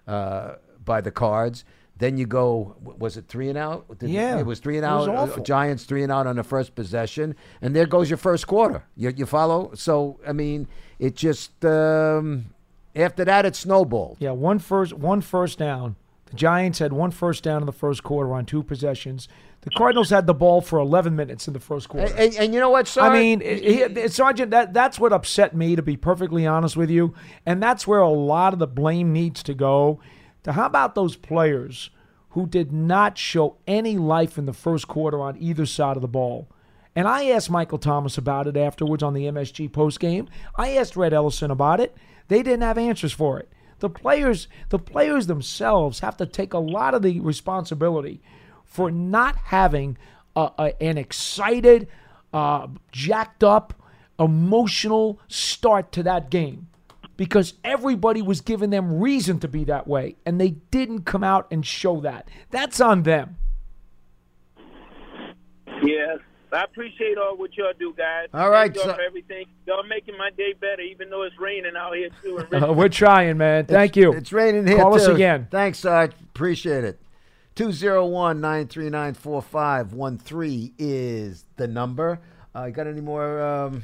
uh, by the Cards. Then you go, was it three and out? Did- Yeah, it was three and out. uh. Giants three and out on the first possession, and there goes your first quarter. You, you follow? So I mean, it just um, after that it snowballed. Yeah, one first one first down. Giants had one first down in the first quarter on two possessions. The Cardinals had the ball for 11 minutes in the first quarter. And, and, and you know what, sir? I mean, it- it- Sergeant, that, that's what upset me, to be perfectly honest with you. And that's where a lot of the blame needs to go. To how about those players who did not show any life in the first quarter on either side of the ball. And I asked Michael Thomas about it afterwards on the MSG post game. I asked Rhett Ellison about it. They didn't have answers for it. The players, the players themselves have to take a lot of the responsibility for not having a, a, an excited, uh, jacked up, emotional start to that game because everybody was giving them reason to be that way, and they didn't come out and show that. That's on them. Yes. I appreciate all what y'all do, guys. All right, Thank y'all so- for everything. Y'all making my day better, even though it's raining out here too. in Richmond. Uh, we're trying, man. Thank you. It's raining here Call us again. Thanks, I Appreciate it. 201-939-4513 is the number. Uh, you got any more um,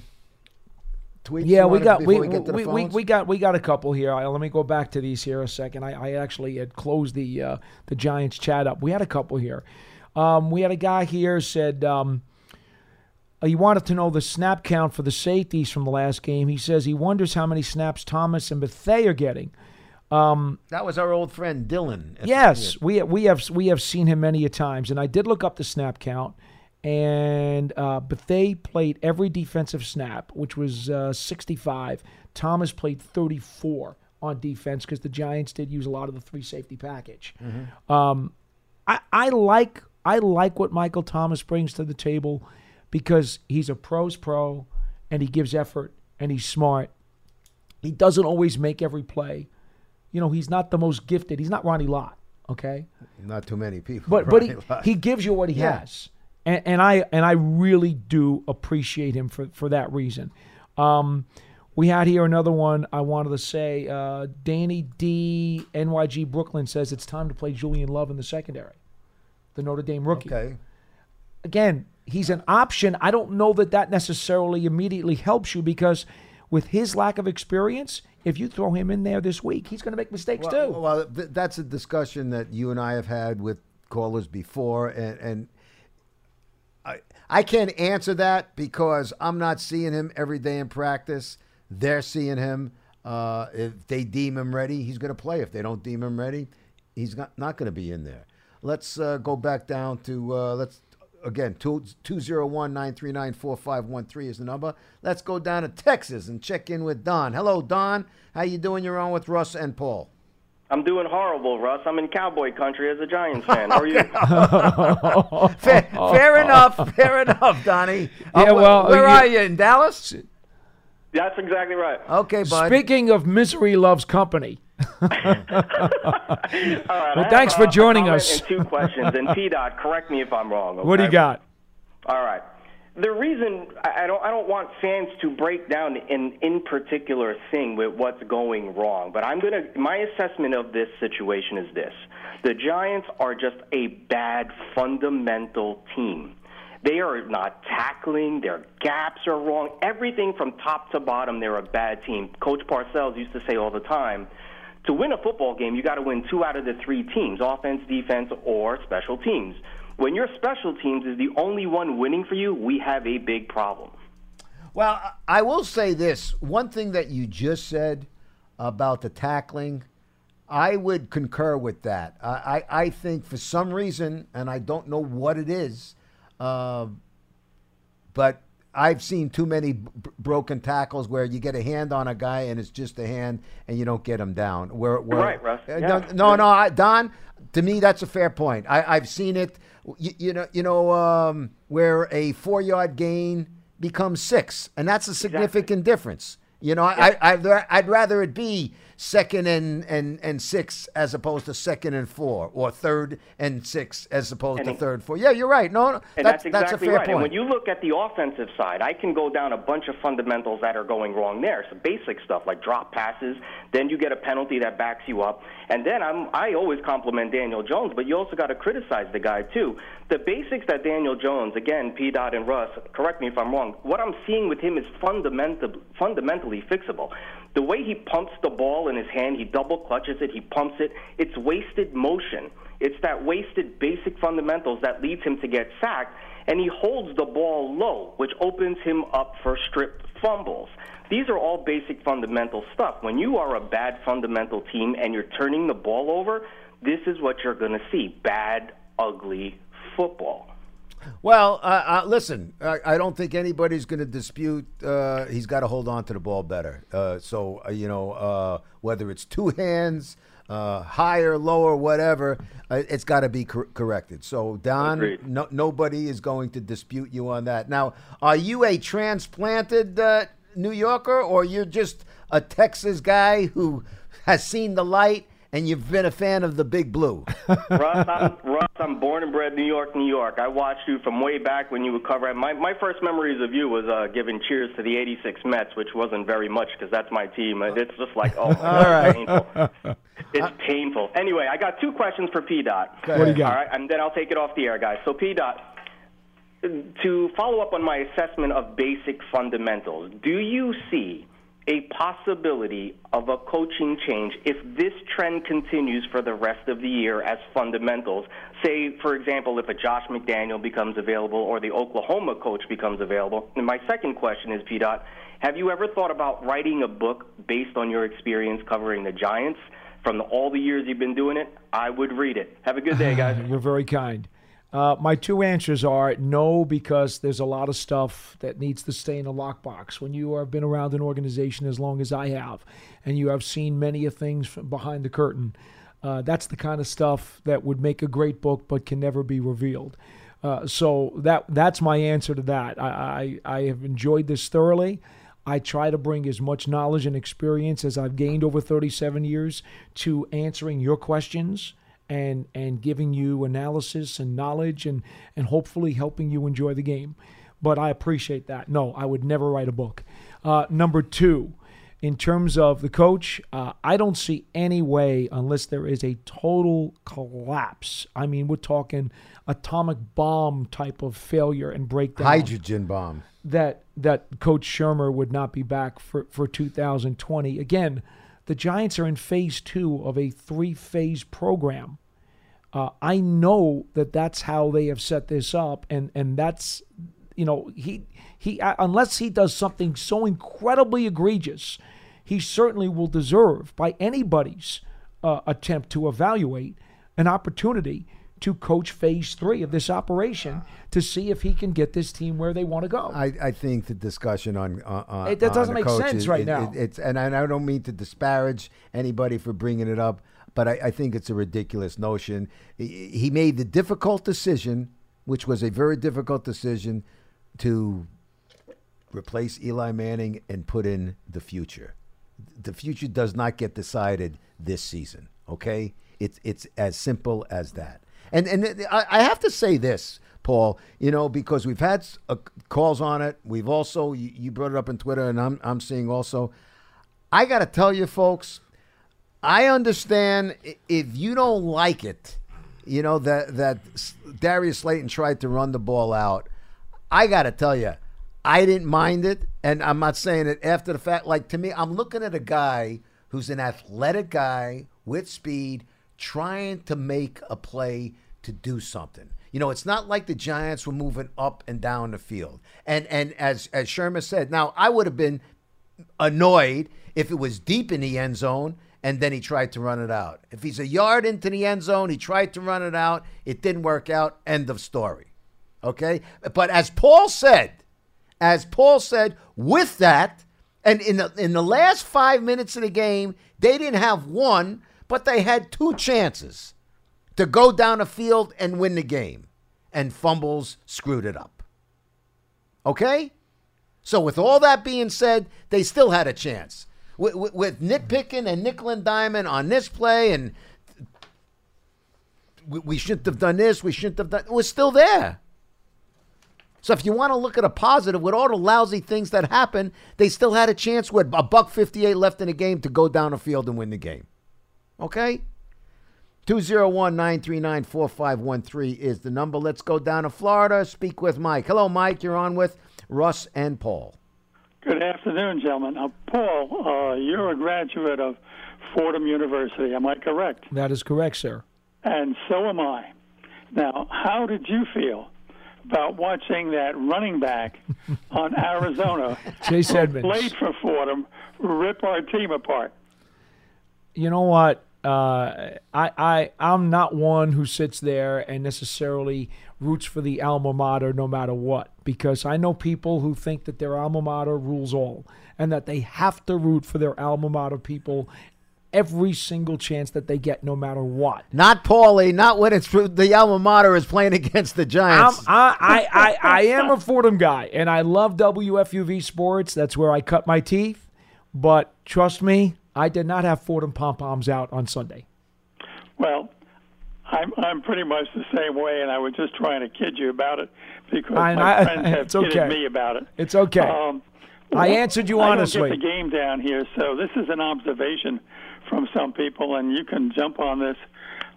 tweets? Yeah, we got we we, get to the we, we, we got we got a couple here. I, let me go back to these here a second. I, I actually had closed the uh, the Giants chat up. We had a couple here. Um, we had a guy here said um, uh, he wanted to know the snap count for the safeties from the last game. He says he wonders how many snaps Thomas and Bethea are getting. that was our old friend Dylan. Yes, we we have we have seen him many a times, and I did look up the snap count, and uh, Bethea played every defensive snap, which was uh, 65. Thomas played 34 on defense because the Giants did use a lot of the three safety package. Um, I, I like I like what Michael Thomas brings to the table because he's a pro's pro, and he gives effort, and he's smart. He doesn't always make every play. You know, he's not the most gifted. He's not Ronnie Lott, okay? Not too many people. But but he, he gives you what he Yeah. has, and, and I and I really do appreciate him for for that reason. Um, we had here another one I wanted to say. Uh, Danny D NYG Brooklyn says it's time to play Julian Love in the secondary, the Notre Dame rookie. okay. Again, he's an option. I don't know that that necessarily immediately helps you because with his lack of experience, if you throw him in there this week, he's going to make mistakes Well, too. well that's a discussion that you and I have had with callers before, and, and I I can't answer that because I'm not seeing him every day in practice. They're seeing him. Uh, if they deem him ready, he's going to play. If they don't deem him ready, he's not not going to be in there. Let's uh, go back down to uh, let's again two two zero one nine three nine four five one three is the number. Let's go down to Texas and check in with Don. Hello, Don. How you doing? You're on with Russ and Paul. I'm doing horrible, Russ. I'm in cowboy country as a Giants fan. How are you? Fair, fair enough. Fair enough, Donnie. Uh, Yeah, wh- well, where you- are you in Dallas? That's exactly right. Okay, bud. Speaking of misery loves company. All right, Well, thanks for joining us. Two questions. And T. Dot, correct me if I'm wrong. What do you got? All right. The reason I I don't I don't want fans to break down an in particular thing with what's going wrong, but I'm gonna my assessment of this situation is this: the Giants are just a bad fundamental team. They are not tackling. Their gaps are wrong. Everything from top to bottom, they're a bad team. Coach Parcells used to say all the time, to win a football game, you got to win two out of the three teams: offense, defense, or special teams. When your special teams is the only one winning for you, we have a big problem. Well, I will say this one thing that you just said about the tackling, I would concur with that. I, I, I think for some reason, and I don't know what it is, uh, but I've seen too many b- broken tackles where you get a hand on a guy and it's just a hand and you don't get him down. Where, where, Right, Russ. Uh, Yeah. No, no, no I, Don. To me, that's a fair point. I, I've seen it. You, you know, you know, um, where a four-yard gain becomes six, and that's a significant difference. You know, I, I, I'd, I'd rather it be second and, and, and six as opposed to second and four, or third and six as opposed And to it- third four. Yeah, you're right. No, no And that's, that's, that's, exactly a fair right. point. And when you look at the offensive side, I can go down a bunch of fundamentals that are going wrong there. Some basic stuff like drop passes. Then you get a penalty that backs you up. And then I'm, I always compliment Daniel Jones, but you also got to criticize the guy too. The basics that Daniel Jones, again, P. Dot and Russ, correct me if I'm wrong. What I'm seeing with him is fundamental, fundamentally fixable. The way he pumps the ball in his hand, he double clutches it, he pumps it. It's wasted motion. It's that wasted basic fundamentals that leads him to get sacked, and he holds the ball low, which opens him up for stripped fumbles. These are all basic fundamental stuff. When you are a bad fundamental team and you're turning the ball over, this is what you're going to see bad, ugly football. Well, uh, uh, listen, I, I, don't think anybody's going to dispute uh, he's got to hold on to the ball better. Uh, so, uh, you know, uh, whether it's two hands, higher, lower, whatever, it's got to be cor- corrected. So, Don, no, nobody is going to dispute you on that. Now, are you a transplanted New Yorker or you're just a Texas guy who has seen the light and you've been a fan of the Big Blue. Russ, I'm, Russ, I'm born and bred New York, New York. I watched you from way back when you would cover. My my first memories of you was uh, giving cheers to the '86 Mets, which wasn't very much because that's my team. It's just like, oh, my God, it's painful. It's painful. Anyway, I got two questions for P Dot. What do you got? All right, and then I'll take it off the air, guys. So P Dot. To follow up on my assessment of basic fundamentals, do you see a possibility of a coaching change if this trend continues for the rest of the year as fundamentals. Say, for example, if a Josh McDaniel becomes available or the Oklahoma coach becomes available. And my second question is, P. Dot, have you ever thought about writing a book based on your experience covering the Giants? From the, all the years you've been doing it, I would read it. Have a good day, guys. You're very kind. Uh, my two answers are no, because there's a lot of stuff that needs to stay in a lockbox. When you have been around an organization as long as I have, and you have seen many of things behind the curtain, uh, that's the kind of stuff that would make a great book but can never be revealed. Uh, so that that's my answer to that. I, I, I have enjoyed this thoroughly. I try to bring as much knowledge and experience as I've gained over 37 years to answering your questions and and giving you analysis and knowledge and and hopefully helping you enjoy the game. But I appreciate that. No, I would never write a book. Uh, number two, in terms of the coach, uh, I don't see any way unless there is a total collapse. I mean, we're talking atomic bomb type of failure and breakdown. Hydrogen bomb. That that Coach Shurmur would not be back for, for 2020. Again, the Giants are in phase two of a three phase program. Uh, I know that that's how they have set this up, and and that's you know he he uh, unless he does something so incredibly egregious, he certainly will deserve by anybody's uh, attempt to evaluate an opportunity to coach phase three of this operation to see if he can get this team where they want to go. I, I think the discussion on, on it, that doesn't make sense is, right it, now. It, it's and I don't mean to disparage anybody for bringing it up, but I, I think it's a ridiculous notion. He made the difficult decision, which was a very difficult decision, to replace Eli Manning and put in the future. The future does not get decided this season. Okay, it's it's as simple as that. And and I have to say this, Paul. You know, because we've had uh, calls on it. We've also you brought it up on Twitter, and I'm I'm seeing also. I got to tell you, folks I understand if you don't like it, you know that that Darius Slayton tried to run the ball out. I got to tell you, I didn't mind it, and I'm not saying it after the fact. Like to me, I'm looking at a guy who's an athletic guy with speed, trying to make a play to do something. You know, it's not like the Giants were moving up and down the field. And and as as Shurmur said, now I would have been annoyed if it was deep in the end zone and then he tried to run it out. If he's a yard into the end zone, he tried to run it out. It didn't work out. End of story. Okay? But as Paul said, as Paul said, with that, and in the, in the last five minutes of the game, they didn't have one, but they had two chances to go down a field and win the game. And fumbles screwed it up. Okay? So, with all that being said, they still had a chance with, with, with nitpicking and nickel and diamond on this play, and we, we shouldn't have done this. We shouldn't have done. It was still there. So if you want to look at a positive, with all the lousy things that happened, they still had a chance with a buck fifty-eight left in the game to go down the field and win the game. Okay. 201-939-4513 is the number. Let's go down to Florida. Speak with Mike. Hello, Mike. You're on with Russ and Paul. Good afternoon, gentlemen. Now, Paul, uh, you're a graduate of Fordham University. Am I correct? That is correct, sir. And so am I. Now, how did you feel about watching that running back on Arizona, Chase who Edmonds. played for Fordham, rip our team apart? you know what? Uh, I, I, I'm not one who sits there and necessarily roots for the alma mater no matter what, because I know people who think that their alma mater rules all and that they have to root for their alma mater people every single chance that they get, no matter what. Not Paulie, not when it's the alma mater is playing against the Giants. I, I, I, I am a Fordham guy, and I love WFUV sports. That's where I cut my teeth. But trust me, I did not have Fordham pom poms out on Sunday. Well, I'm I'm pretty much the same way, and I was just trying to kid you about it because I- my I- friends have it's kidded okay. me about it. It's okay. Um, I answered you I honestly. don't get the game down here, so this is an observation from some people, and you can jump on this.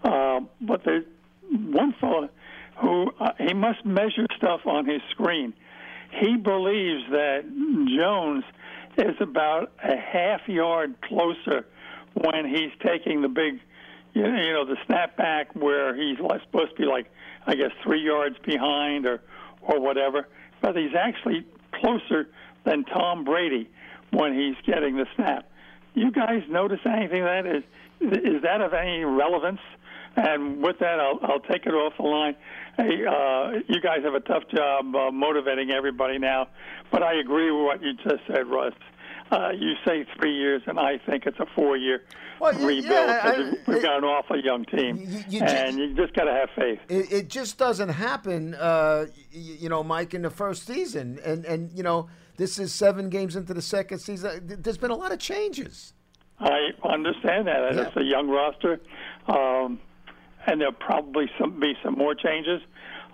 Uh, but there's one fellow who uh, he must measure stuff on his screen. He believes that Jones is about a half yard closer when he's taking the big, you know, the snap back where he's supposed to be like, I guess, three yards behind or or whatever. But he's actually closer than Tom Brady when he's getting the snap. You guys notice anything that is is that of any relevance? And with that, I'll, I'll take it off the line. Hey, uh, you guys have a tough job uh, motivating everybody now, but I agree with what you just said, Russ. Uh, you say three years, and I think it's a four-year Well, rebuild. yeah, 'cause I- we've got an awful young team, You- you and you just got to have faith. it, it just doesn't happen, uh, y- you know, Mike, in the first season. And, and, you know, this is seven games into the second season. There's been a lot of changes. I understand that. and It's a young roster, um, and there'll probably some, be some more changes,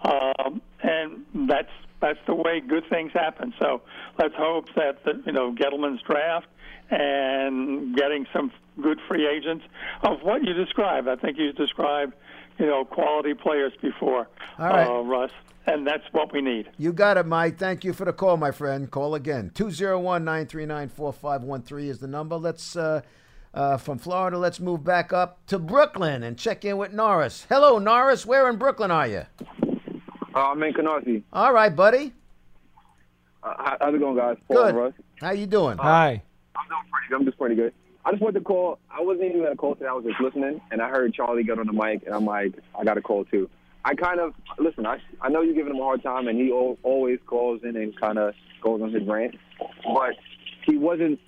um, and that's that's the way good things happen. So let's hope that the, you know Gettleman's draft and getting some good free agents of what you described. I think you described you know quality players before, All right. uh, Russ, and that's what we need. You got it, Mike. Thank you for the call, my friend. Call again. 201 939 4513 is the number. Let's, uh, uh, from Florida, let's move back up to Brooklyn and check in with Norris. Hello, Norris. Where in Brooklyn are you? Uh, I'm in Canarsie. All right, buddy. Uh, how- how's it going, guys? Paul Good. Russ. How you doing? Hi. I'm doing pretty good. I'm just pretty good. I just wanted to call. I wasn't even going to call today. I was just listening, and I heard Charlie get on the mic, and I'm like, I got to call too. I kind of listen. I I know you're giving him a hard time, and he al- always calls in and kind of goes on his rant, but he wasn't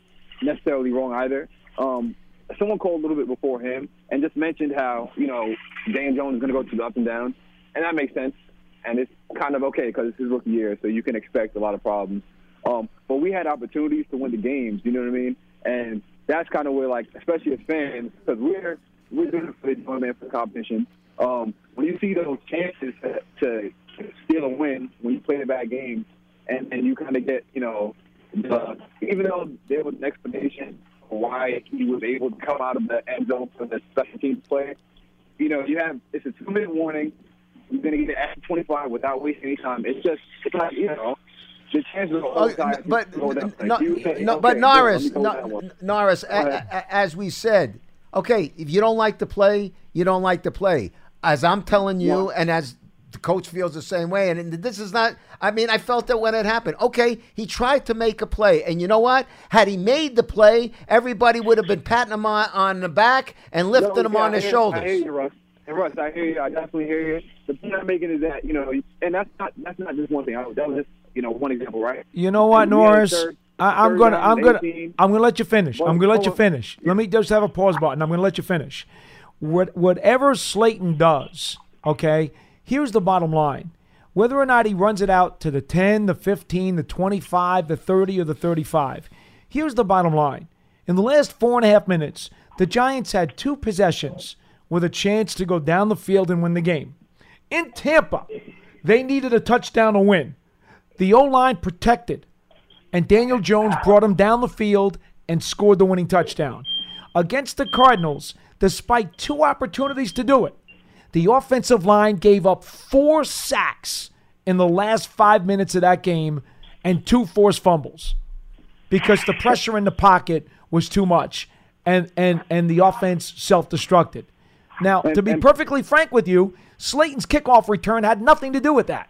necessarily wrong either. Um, someone called a little bit before him and just mentioned how you know Dan Jones is going to go through the ups and downs, and that makes sense. And it's kind of okay because it's his rookie year, so you can expect a lot of problems. Um, but we had opportunities to win the games. You know what I mean? And that's kind of where, like, especially as fans, because we're we're doing it for the enjoyment for the competition. Um, when you see those chances to, to steal a win, when you play a bad game, and then you kind of get, you know, the, even though there was an explanation why he was able to come out of the end zone for the special teams play, you know, you have it's a two minute warning. You're going to get it at 25 without wasting any time. It's just, it's like, you know, the chances are all Oh, but go Like, you say, no, okay, but Norris, let me go no, down one. Norris, a, a- as we said, okay, if you don't like the play, you don't like the play. As I'm telling you, and as the coach feels the same way, and this is not. I mean, I felt that when it happened. Okay, he tried to make a play, and you know what? Had he made the play, everybody would have been patting him on, on the back and lifting No, him yeah, on I his hear- shoulders. I hear you, Russ. And Russ, I hear you. I definitely hear you. The point I'm making is that you know, and that's not that's not just one thing. I, that was just you know one example, right? You know what, And Norris? third- I, I'm gonna, I'm gonna, 18. I'm gonna let you finish. Well, I'm gonna let you finish. Let me just have a pause button. I'm gonna let you finish. What, whatever Slayton does, okay. Here's the bottom line: whether or not he runs it out to the 10, the 15, the 25, the 30, or the 35. Here's the bottom line: in the last four and a half minutes, the Giants had two possessions with a chance to go down the field and win the game. In Tampa, they needed a touchdown to win. The O line protected, and Daniel Jones brought him down the field and scored the winning touchdown. Against the Cardinals, despite two opportunities to do it, the offensive line gave up four sacks in the last five minutes of that game and two forced fumbles. because the pressure in the pocket was too much, and and and the offense self-destructed. Now, And- to be perfectly frank with you, Slayton's kickoff return had nothing to do with that.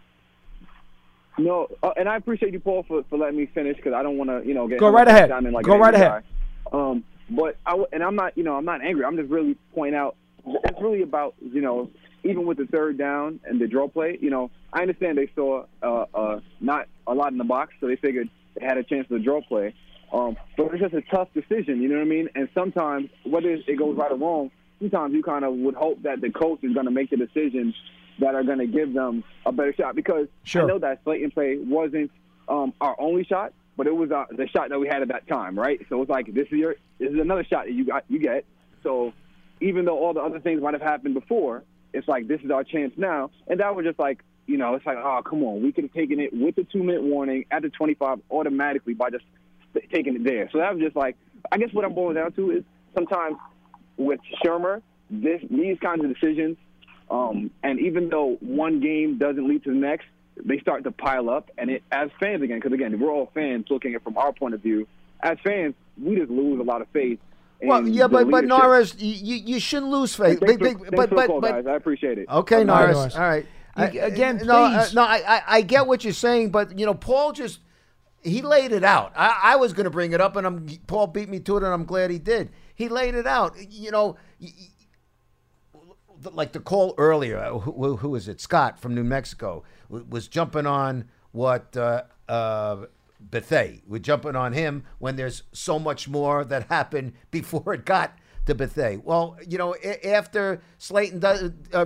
No, uh, and I appreciate you, Paul, for, for letting me finish because I don't want to, you know, get Go right ahead. Like Go right ahead. Um, but I and I'm not, you know, I'm not angry. I'm just really pointing out. It's really about, you know, even with the third down and the draw play. You know, I understand they saw uh, uh, not a lot in the box, so they figured they had a chance to draw play. Um, but it's just a tough decision, you know what I mean? And sometimes, whether it goes right or wrong, sometimes you kind of would hope that the coach is going to make the decisions that are going to give them a better shot. Because Sure. I know that Slayton play wasn't um, our only shot, but it was uh, the shot that we had at that time, right? So it's like this is your this is another shot that you got you get. So even though all the other things might have happened before, it's like this is our chance now. And that was just like you know, it's like oh come on, we could have taken it with the two minute warning at the 25 automatically by just taking it there. So that was just like I guess what I'm boiling down to is sometimes with Shurmur, this these kinds of decisions, um, and even though one game doesn't lead to the next, they start to pile up. And it as fans again, because again we're all fans looking at it from our point of view. As fans, we just lose a lot of faith. In Well, yeah, but but leadership. Norris, you, you you shouldn't lose faith. Thanks Big- for- big- thanks but for the but call, but guys. I appreciate it. Okay, All right, Norris. Norris. All right. I- again, no, uh, no, I, I I get what you're saying, but you know, Paul just he laid it out. I, I was going to bring it up, and I'm Paul beat me to it, and I'm glad he did. He laid it out. You know, y- y- like the call earlier. uh, Who, who, who is it? Scott from New Mexico was jumping on what uh, uh, Bethea. We're jumping on him when there's so much more that happened before it got to Bethea. Well, you know, after Slayton does, uh,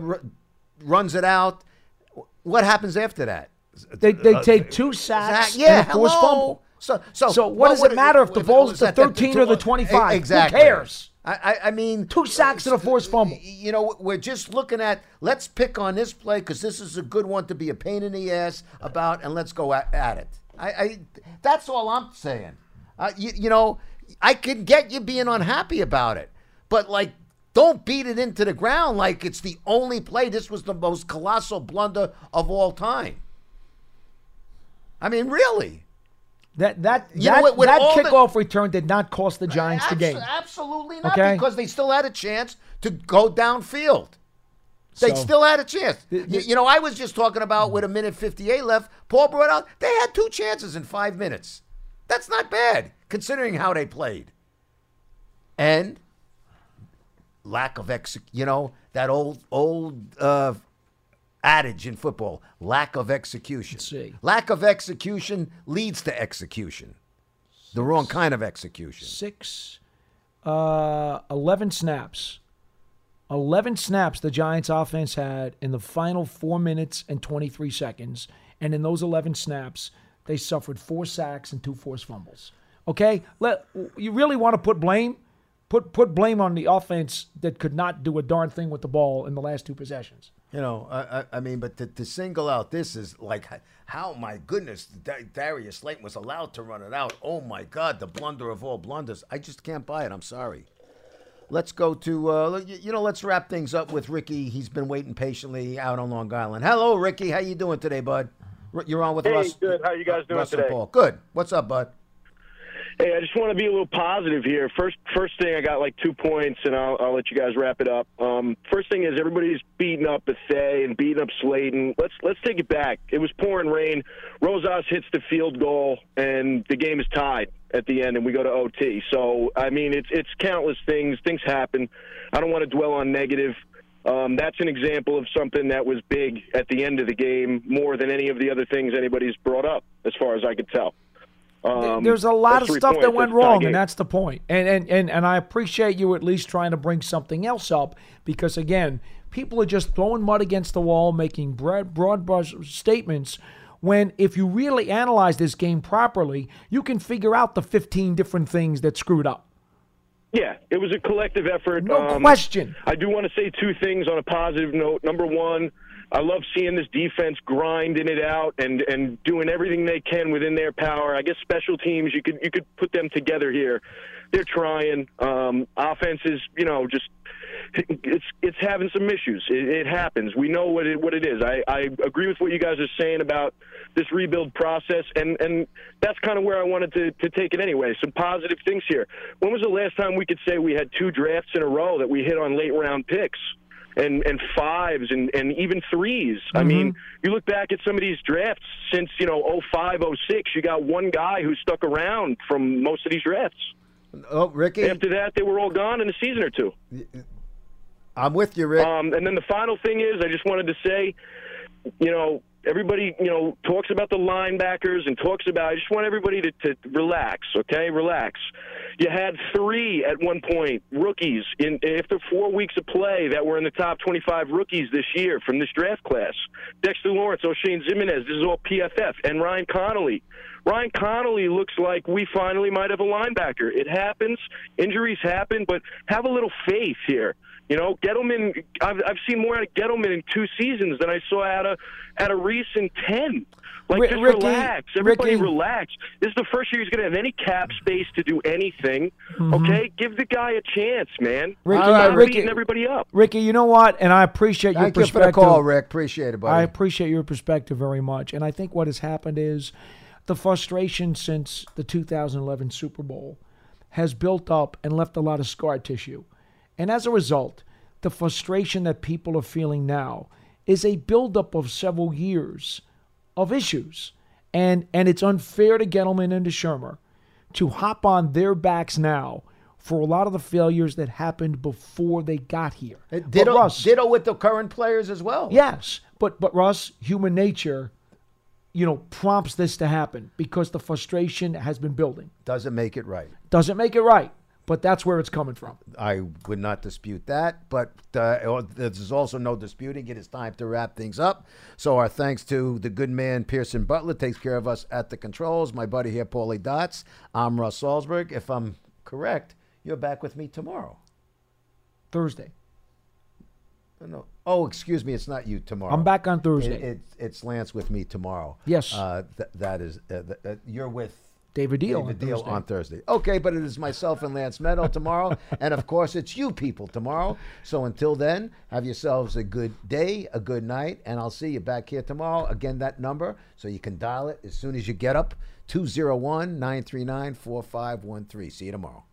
runs it out, what happens after that? They they Uh, take two sacks Zach, yeah, and a forced hello. fumble. So, so, So what does it matter if the ball's was at the that 13 or the 25? Exactly. Who Exactly. cares? I, I, I mean, Two sacks and a forced fumble. you know, we're just looking at let's pick on this play because this is a good one to be a pain in the ass about, and let's go at, at it. I, I, that's all I'm saying. Uh, you, you know, I can get you being unhappy about it, but like, don't beat it into the ground like it's the only play. This was the most colossal blunder of all time. I mean, really. That that You that, what, with that all the- kickoff return did not cost the Giants the game. Absolutely not, Okay. because they still had a chance to go downfield. They So- still had a chance. The- you, you know, I was just talking about with a minute 58 left, Paul brought out, they had two chances in five minutes. That's not bad, considering how they played. And lack of exec, you know, that old, old uh, adage in football lack of execution. see. Lack of execution leads to execution. The wrong kind of execution. Six, uh, 11 snaps. 11 snaps the Giants offense had in the final four minutes and 23 seconds. And in those 11 snaps, they suffered four sacks and two forced fumbles. Okay? Let, you really want to put blame? Put, put blame on the offense that could not do a darn thing with the ball in the last two possessions. You know, I, I, mean, but to, to single out this is like, how my goodness, Darius Slayton was allowed to run it out. Oh my God, the blunder of all blunders. I just can't buy it. I'm sorry. Let's go to, uh, you know, let's wrap things up with Ricky. He's been waiting patiently out on Long Island. Hello, Ricky. How you doing today, bud? You're on with Hey, Russ. good. How you guys doing Russ today? Paul. Good. What's up, bud? Hey, I just want to be a little positive here. First, first thing, I got like two points, and I'll, I'll let you guys wrap it up. Um, first thing is everybody's beating up Bethea and beating up Slayton. Let's let's take it back. It was pouring rain. Rosas hits the field goal, and the game is tied at the end, and we go to OT. So, I mean, it's it's countless things. Things happen. I don't want to dwell on negative. Um, that's an example of something that was big at the end of the game, more than any of the other things anybody's brought up, as far as I could tell. Um, There's a lot of stuff that went That's a tie wrong, and that's the point. And, and and and I appreciate you at least trying to bring something else up because again, people are just throwing mud against the wall, making broad, broad brush statements. When if you really analyze this game properly, you can figure out the 15 different things that screwed up. Yeah, it was a collective effort. No question. I do want to say two things on a positive note. Number one, I love seeing this defense grinding it out and and doing everything they can within their power. I guess special teams you could you could put them together here. they're trying. Um, offense is, you know, just it's it's having some issues. It, it happens. We know what it what it is. I, I agree with what you guys are saying about this rebuild process, and and that's kind of where I wanted to to take it anyway. Some positive things here. When was the last time we could say we had two drafts in a row that we hit on late round picks? And, and fives and, and even 3s I mean, you look back at some of these drafts since, you know, 05, 06, you got one guy who stuck around from most of these drafts. Oh, Ricky. After that, they were all gone in a season or two. I'm with you, Rick. Um, and then the final thing is, I just wanted to say, you know, everybody, you know, talks about the linebackers and talks about. I just want everybody to, to relax, okay? Relax. You had three at one point rookies in after four weeks of play that were in the top 25 rookies this year from this draft class. Dexter Lawrence, Oshane Ximines. This is all PFF and Ryan Connelly. Ryan Connelly looks like we finally might have a linebacker. It happens. Injuries happen, but have a little faith here. You know, Gettleman. I've, I've seen more out of Gettleman in two seasons than I saw out of out of Reese in ten. Like, Ri- just Ricky- relax. Everybody Ricky- relax. This is the first year he's going to have any cap space to do anything. Okay, give the guy a chance, man. Mm-hmm. Ricky, Stop Ricky- beating everybody up. Ricky, you know what? And I appreciate your Thank you for perspective. the call, Rick. Appreciate it, buddy. I appreciate your perspective very much. And I think what has happened is the frustration since the 2011 Super Bowl has built up and left a lot of scar tissue. And as a result, the frustration that people are feeling now is a buildup of several years of issues. And and it's unfair to Gettleman and to Shurmur to hop on their backs now for a lot of the failures that happened before they got here. Uh, but Ditto, Russ, ditto with the current players as well. Yes, but but Russ, human nature, you know, prompts this to happen because the frustration has been building. Doesn't make it right. Doesn't make it right, but that's where it's coming from. I would not dispute that, but uh, there's also no disputing it is time to wrap things up. So our thanks to the good man Pearson Butler takes care of us at the controls. My buddy here, Paulie Dots. I'm Russ Salzberg. If I'm correct, you're back with me tomorrow. Thursday. No. Oh, excuse me. It's not you tomorrow. I'm back on Thursday. It, it's it's Lance with me tomorrow. Yes. Uh, th- that is. Uh, th- uh, you're with David Diehl David on Diehl Thursday. on Thursday. Okay, but it is myself and Lance Medow tomorrow, and of course it's you people tomorrow. So until then, have yourselves a good day, a good night, and I'll see you back here tomorrow. Again, that number so you can dial it as soon as you get up 201 939 4513. See you tomorrow.